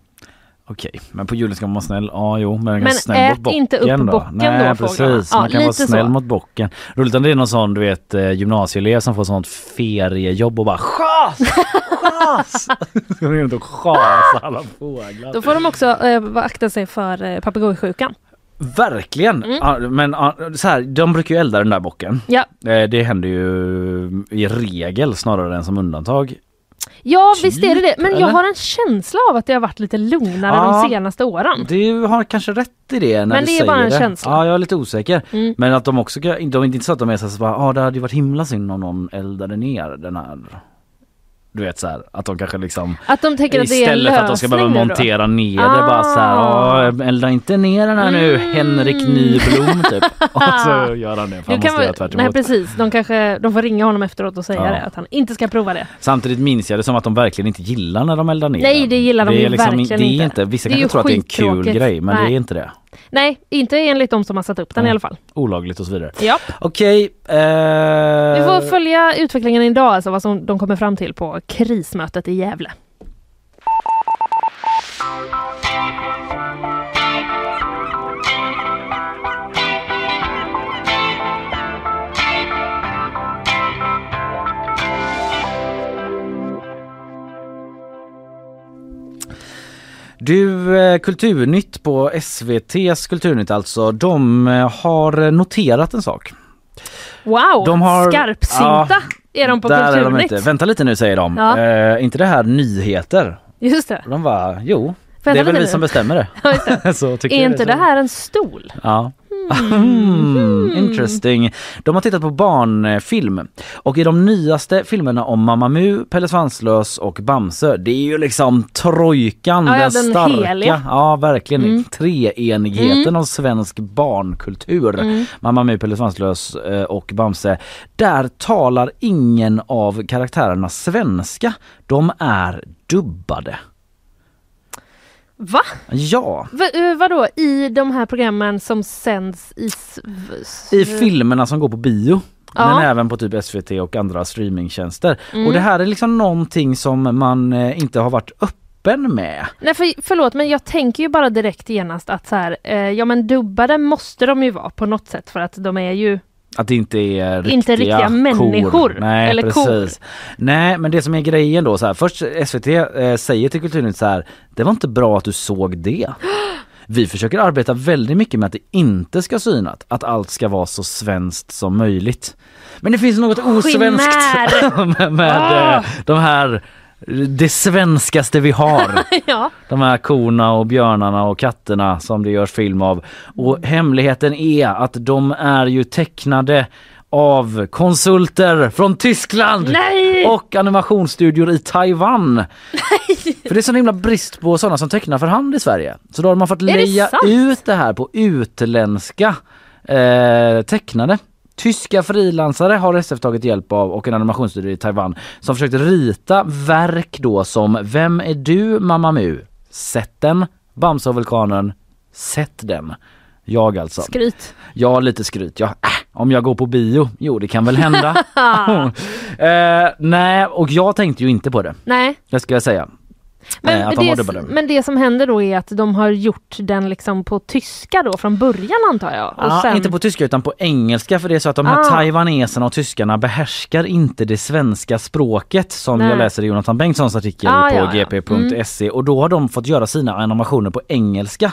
Okej, men på julen ska man vara snäll. Ja, jo, men, man kan Men snäll ät mot bocken inte upp då. bocken Nej, då, precis. Ja, man kan vara snäll så. mot bocken. Roligt om det är någon sån, du vet, eh, gymnasieelev som får sånt feriejobb och bara chas! Chas! Ska de runt och chasa alla fåglar. Då får de också eh, akta sig för eh, papegojsjukan. Verkligen! Mm. Men så här, de brukar ju elda den där bocken. Ja. Eh, Det händer ju i regel snarare än som undantag. Ja visst är det det, men jag eller? har en känsla av att det har varit lite lugnare Ja. de senaste åren. Du har kanske rätt i det när Men det är bara en det. känsla. Ja, jag är lite osäker. Mm. Men att de också, de är inte så att de är så bara, ah, det hade ju varit himla synd om någon eldade ner den här. Du vet så här, att de kanske liksom Att de tänker att det är en Istället för att de ska behöva lösning nu då? montera ner det bara så här, Ah. "Ah, elda inte ner den här nu Henrik Nyblom typ. Och så gör han det för han måste göra man, tvärt nej precis, de kanske de får ringa honom efteråt och säga Ja. det, att han inte ska prova det. Samtidigt minns jag det som att de verkligen inte gillar när de eldar ner Nej, det gillar de det ju är liksom, verkligen det är inte. Vissa Det kanske ju tror att det är en kul grej men det Nej. är inte det. Nej, inte enligt de som har satt upp den i alla fall. Olagligt och så vidare. Ja. Okej. eh, Vi får följa utvecklingen idag, alltså vad som de kommer fram till på krismötet i Gävle. Du, eh, Kulturnytt på SVTs Kulturnytt alltså, de eh, har noterat en sak. Wow, De har- skarpsinta Ja, är de på Där är de Kulturnytt. inte. Vänta lite nu säger de. Ja. Eh, inte det här nyheter? Just det. De bara, jo. Det är väl vi nu. som bestämmer det. Det. är inte så. det här en stol? Ja. Mm, interesting. De har tittat på barnfilm och i de nyaste filmerna om Mamma Mu, Pelle Svanslös och Bamse, det är ju liksom trojkan, Ja, ja, den, den starka, heliga. ja verkligen, Mm. treenigheten Mm. av svensk barnkultur. Mm. Mamma Mu, Pelle Svanslös eh, och Bamse. Där talar ingen av karaktärerna svenska, de är dubbade. Va? Ja. Va eh, vadå, i de här programmen som sänds i... v- I filmerna som går på bio. Ja. Men även på typ SVT och andra streamingtjänster. Mm. Och det här är liksom någonting som man eh, inte har varit öppen med. Nej för, förlåt men jag tänker ju bara direkt genast att så här, eh, ja men dubbade måste de ju vara på något sätt för att de är ju Att det inte är riktiga, Inte riktiga människor, kor. Nej, eller precis. Nej, men det som är grejen då så här. Först SVT eh, säger till Kulturnytt så här. Det var inte bra att du såg det. Vi försöker arbeta väldigt mycket med att det inte ska synat, att allt ska vara så svenskt som möjligt. Men det finns något osvenskt med, med eh, de här, det svenskaste vi har. ja. De här korna och björnarna och katterna som det görs film av. Och hemligheten är att de är ju tecknade av konsulter från Tyskland Nej! och animationsstudior i Taiwan. För det är sån himla brist på sådana som tecknar för hand i Sverige. Så då har man fått leja ut det här på utländska eh, tecknade. Tyska frilansare har SF tagit hjälp av och en animationsstudio i Taiwan som försökte rita verk då som Vem är du Mamma Mu? Sätt den, Bamse och vulkanen, sätt den. Jag alltså. Skryt. Ja, lite skryt. Ja, äh, om jag går på bio? Jo, det kan väl hända. eh, nej, och jag tänkte ju inte på det. Nej. Det ska jag säga. Men, eh, de det, men det som händer då är att de har gjort den liksom på tyska då från början antar jag. Och Ja, sen... Inte på tyska utan på engelska för det är så att de här Ah. taiwaneserna och tyskarna behärskar inte det svenska språket som Nej. jag läser i Jonathan Bengtssons artikel Ah, på ja, gp.se och då har de fått göra sina animationer på engelska.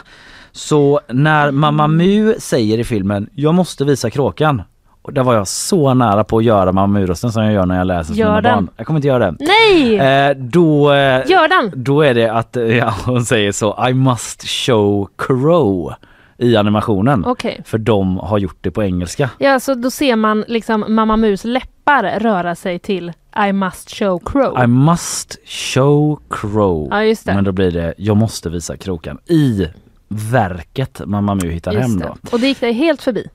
Så när Mamma Mu säger i filmen jag måste visa kråkan och där var jag så nära på att göra Mamma Mu-rösten som jag gör när jag läser för Gör mina den. barn. Jag kommer inte göra det. Nej! Eh, då, eh, Gör den! då är det att eh, ja, hon säger så I must show crow i animationen. Okej. För de har gjort det på engelska. Ja, så då ser man liksom Mamma Mus läppar röra sig till I must show crow. I must show crow. Ja, just det. Men då blir det jag måste visa krokan i verket Mamma Mu hittar Just hem det. då. Och det gick dig helt förbi.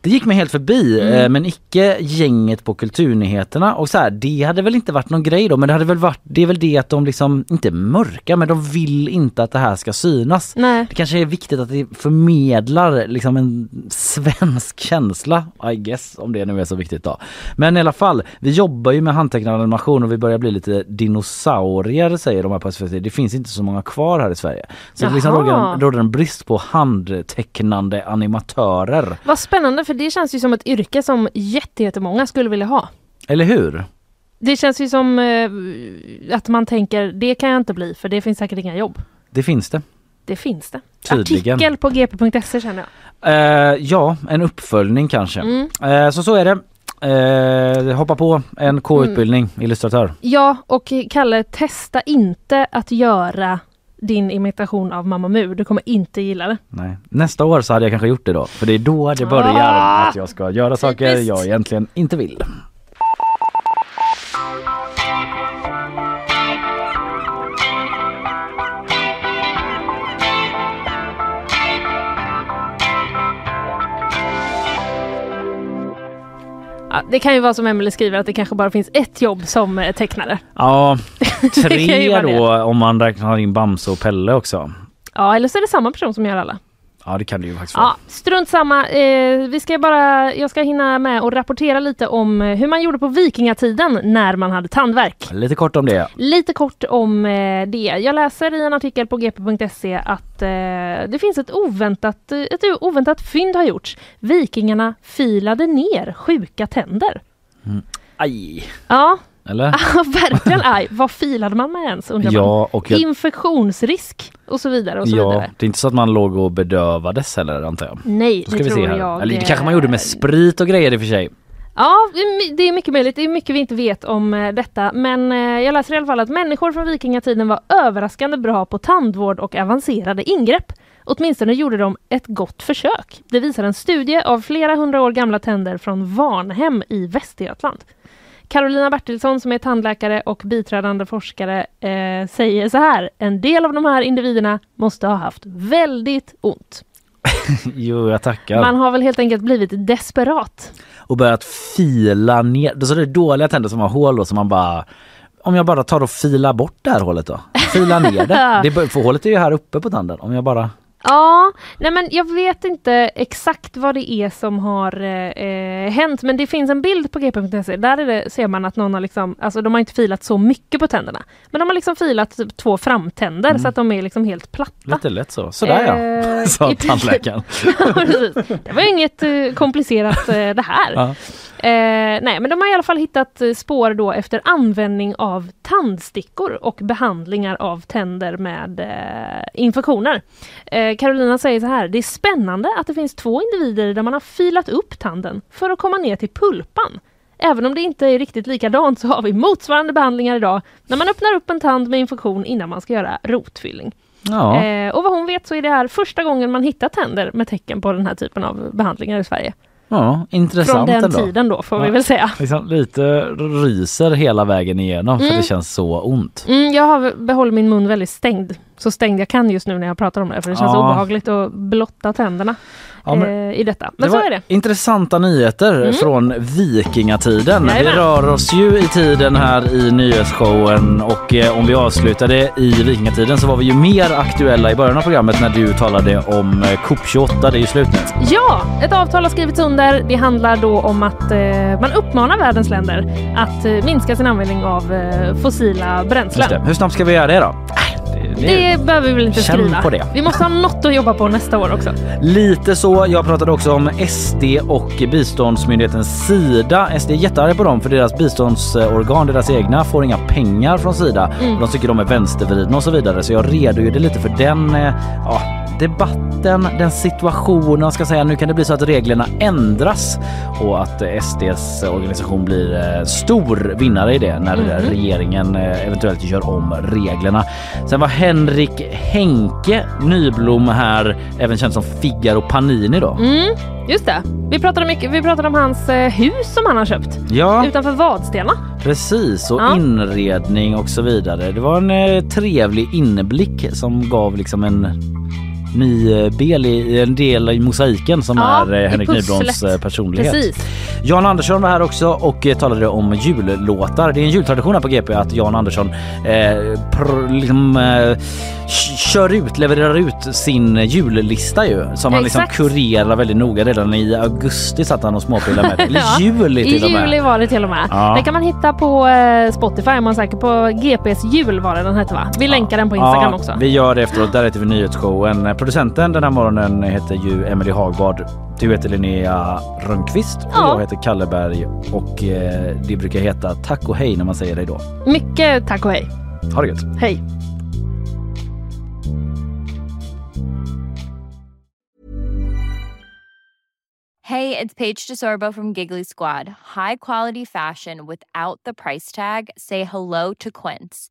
Det gick mig helt förbi Mm. eh, men icke gänget på Kulturnyheterna och så här, det hade väl inte varit någon grej då men det hade väl varit, det är väl det att de liksom, inte mörka men de vill inte att det här ska synas. Nej. Det kanske är viktigt att det förmedlar liksom en svensk känsla, I guess, om det nu är så viktigt då. Men i alla fall, vi jobbar ju med handtecknad animation och vi börjar bli lite dinosaurier säger de här på SVT. Det finns inte så många kvar här i Sverige. Så det liksom Jaha. råder, en, råder en brist på handtecknande animatörer. Vad spännande för det känns ju som ett yrke som jätte- jättemånga skulle vilja ha. Eller hur? Det känns ju som eh, att man tänker det kan jag inte bli för det finns säkert inga jobb. Det finns det. Det finns det. Tydligen. Artikel på gp.se känner jag. Eh, ja, en uppföljning kanske. Mm. Eh, så så är det. Eh, hoppa på en K-utbildning, illustratör. Ja, och Kalle, testa inte att göra din imitation av Mamma Mu. Du kommer inte gilla det. Nej. Nästa år så hade jag kanske gjort det då. För det är då det börjar Ah! att jag ska göra saker Typiskt. jag egentligen inte vill. Ja, det kan ju vara som Emelie skriver att det kanske bara finns ett jobb som eh, tecknare. Ja, tre då om man räknar in Bamse och Pelle också. Ja, eller så är det samma person som gör alla. Ja det kan det ju faktiskt vara. Ja, strunt samma. Eh, vi ska bara, jag ska hinna med och rapportera lite om eh, hur man gjorde på vikingatiden när man hade tandvärk. Lite kort om det. Lite kort om eh, det. Jag läser i en artikel på gp.se att eh, det finns ett oväntat, eh, ett oväntat fynd har gjorts. Vikingarna filade ner sjuka tänder. Mm. Aj! Ja, Eller? Ja, verkligen aj. Vad filade man med ens undrar Ja, och jag- Infektionsrisk och så vidare och så Ja, vidare. det är inte så att man låg och bedövades heller antar jag. Nej, Då ska det vi tror se här. jag. Eller det kanske man gjorde med sprit och grejer i och för sig. Ja, det är my- det är mycket möjligt. Det är mycket vi inte vet om eh, detta. Men eh, jag läser i alla fall att människor från vikingatiden var överraskande bra på tandvård och avancerade ingrepp. Åtminstone gjorde de ett gott försök. Det visar en studie av flera hundra år gamla tänder från Varnhem i Västergötland. Carolina Bertilsson som är tandläkare och biträdande forskare eh, säger så här. En del av de här individerna måste ha haft väldigt ont. jo, jag tackar. Man har väl helt enkelt blivit desperat. och börjat fila ner. Så är det dåliga tänder som har hål då som man bara om jag bara tar och filar bort det här hålet då. Fila ner det. det för hålet är ju här uppe på tanden. Om jag bara Ja, nej men jag vet inte exakt vad det är som har eh, hänt men det finns en bild på gp.se. Där är det, ser man att någon har liksom, alltså de har inte filat så mycket på tänderna. Men de har liksom filat typ två framtänder Mm. så att de är liksom helt platta. lite lätt så. Sådär ja, Eh, sa i princip. tandläkaren. Ja, det var inget eh, komplicerat eh, det här. Ja. Eh, nej, men de har i alla fall hittat eh, spår då efter användning av tandstickor och behandlingar av tänder med eh, infektioner. Eh, Carolina säger så här, det är spännande att det finns två individer där man har filat upp tanden för att komma ner till pulpan. Även om det inte är riktigt likadant så har vi motsvarande behandlingar idag när man öppnar upp en tand med infektion innan man ska göra rotfyllning. Ja. Eh, och vad hon vet så är det här första gången man hittar tänder med tecken på den här typen av behandlingar i Sverige. Ja, intressant Från den ändå. tiden då får vi Ja. väl säga. Liksom lite ryser hela vägen igenom för Mm. det känns så ont. Mm, jag har behållit min mun väldigt stängd. Så stängd jag kan just nu när jag pratar om det. För det känns Ja. obehagligt att blotta tänderna Ja, men- eh, i detta. Men det så är det. intressanta nyheter Mm. från vikingatiden. Vi Jajamän. rör oss ju i tiden här i nyhetsshowen och eh, om vi avslutade i vikingatiden så var vi ju mer aktuella i början av programmet när du talade om eh, COP28. Det är ju slut nu. Ja, ett avtal har skrivits under. Det handlar då om att eh, man uppmanar världens länder att eh, minska sin användning av eh, fossila bränslen. Hur snabbt ska vi göra det då? Det behöver vi väl inte Känn skriva. på det. Vi måste ha något att jobba på nästa år också. Lite så. Jag pratade också om SD och biståndsmyndigheten Sida. SD är jättearga på dem för deras biståndsorgan, deras egna, får inga pengar från Sida. Mm. De tycker de är vänstervridna och så vidare. Så jag redogjorde lite för den eh, ja, debatten, den situationen. Ska säga nu kan det bli så att reglerna ändras och att SDs organisation blir eh, stor vinnare i det när Mhm. regeringen eh, eventuellt gör om reglerna. Sen var Henrik Henke Nyblom här, även känd som Figaro Panini då. Mm, just det. Vi pratade, mycket, vi pratade om hans eh, hus som han har köpt Ja, utanför Vadstena. precis. Och Ja. inredning och så vidare. Det var en trevlig inblick som gav liksom en ny del i en del i mosaiken som Ja, är eh, i Henrik. Nybloms eh, personlighet. Precis. Jan Andersson var här också och eh, talade om jullåtar. Det är en jultradition här på GP att Jan Andersson eh, pr- liksom, eh, kör ut, levererar ut sin jullista ju som han liksom Exakt. kurerar väldigt noga. Redan i augusti satt han och småpillade med det. Eller Ja, juli till I och med. juli var det till och med. Ja. Den kan man hitta på eh, Spotify om man söker på GPs jul var det den hette va? Vi länkar den på Instagram ja, också. Vi gör det efteråt. Där heter vi Nyhetsshowen. Producenten den här morgonen heter ju Emily Hagbard. Du heter Linnea Rönnqvist och Ja. jag heter Kalle Berg och eh, det brukar heta tack och hej när man säger hej då. Mycket tack och hej. Ha det gött. Hej. Hey, it's Paige DeSorbo from Giggly Squad. High quality fashion without the price tag. Say hello to Quince.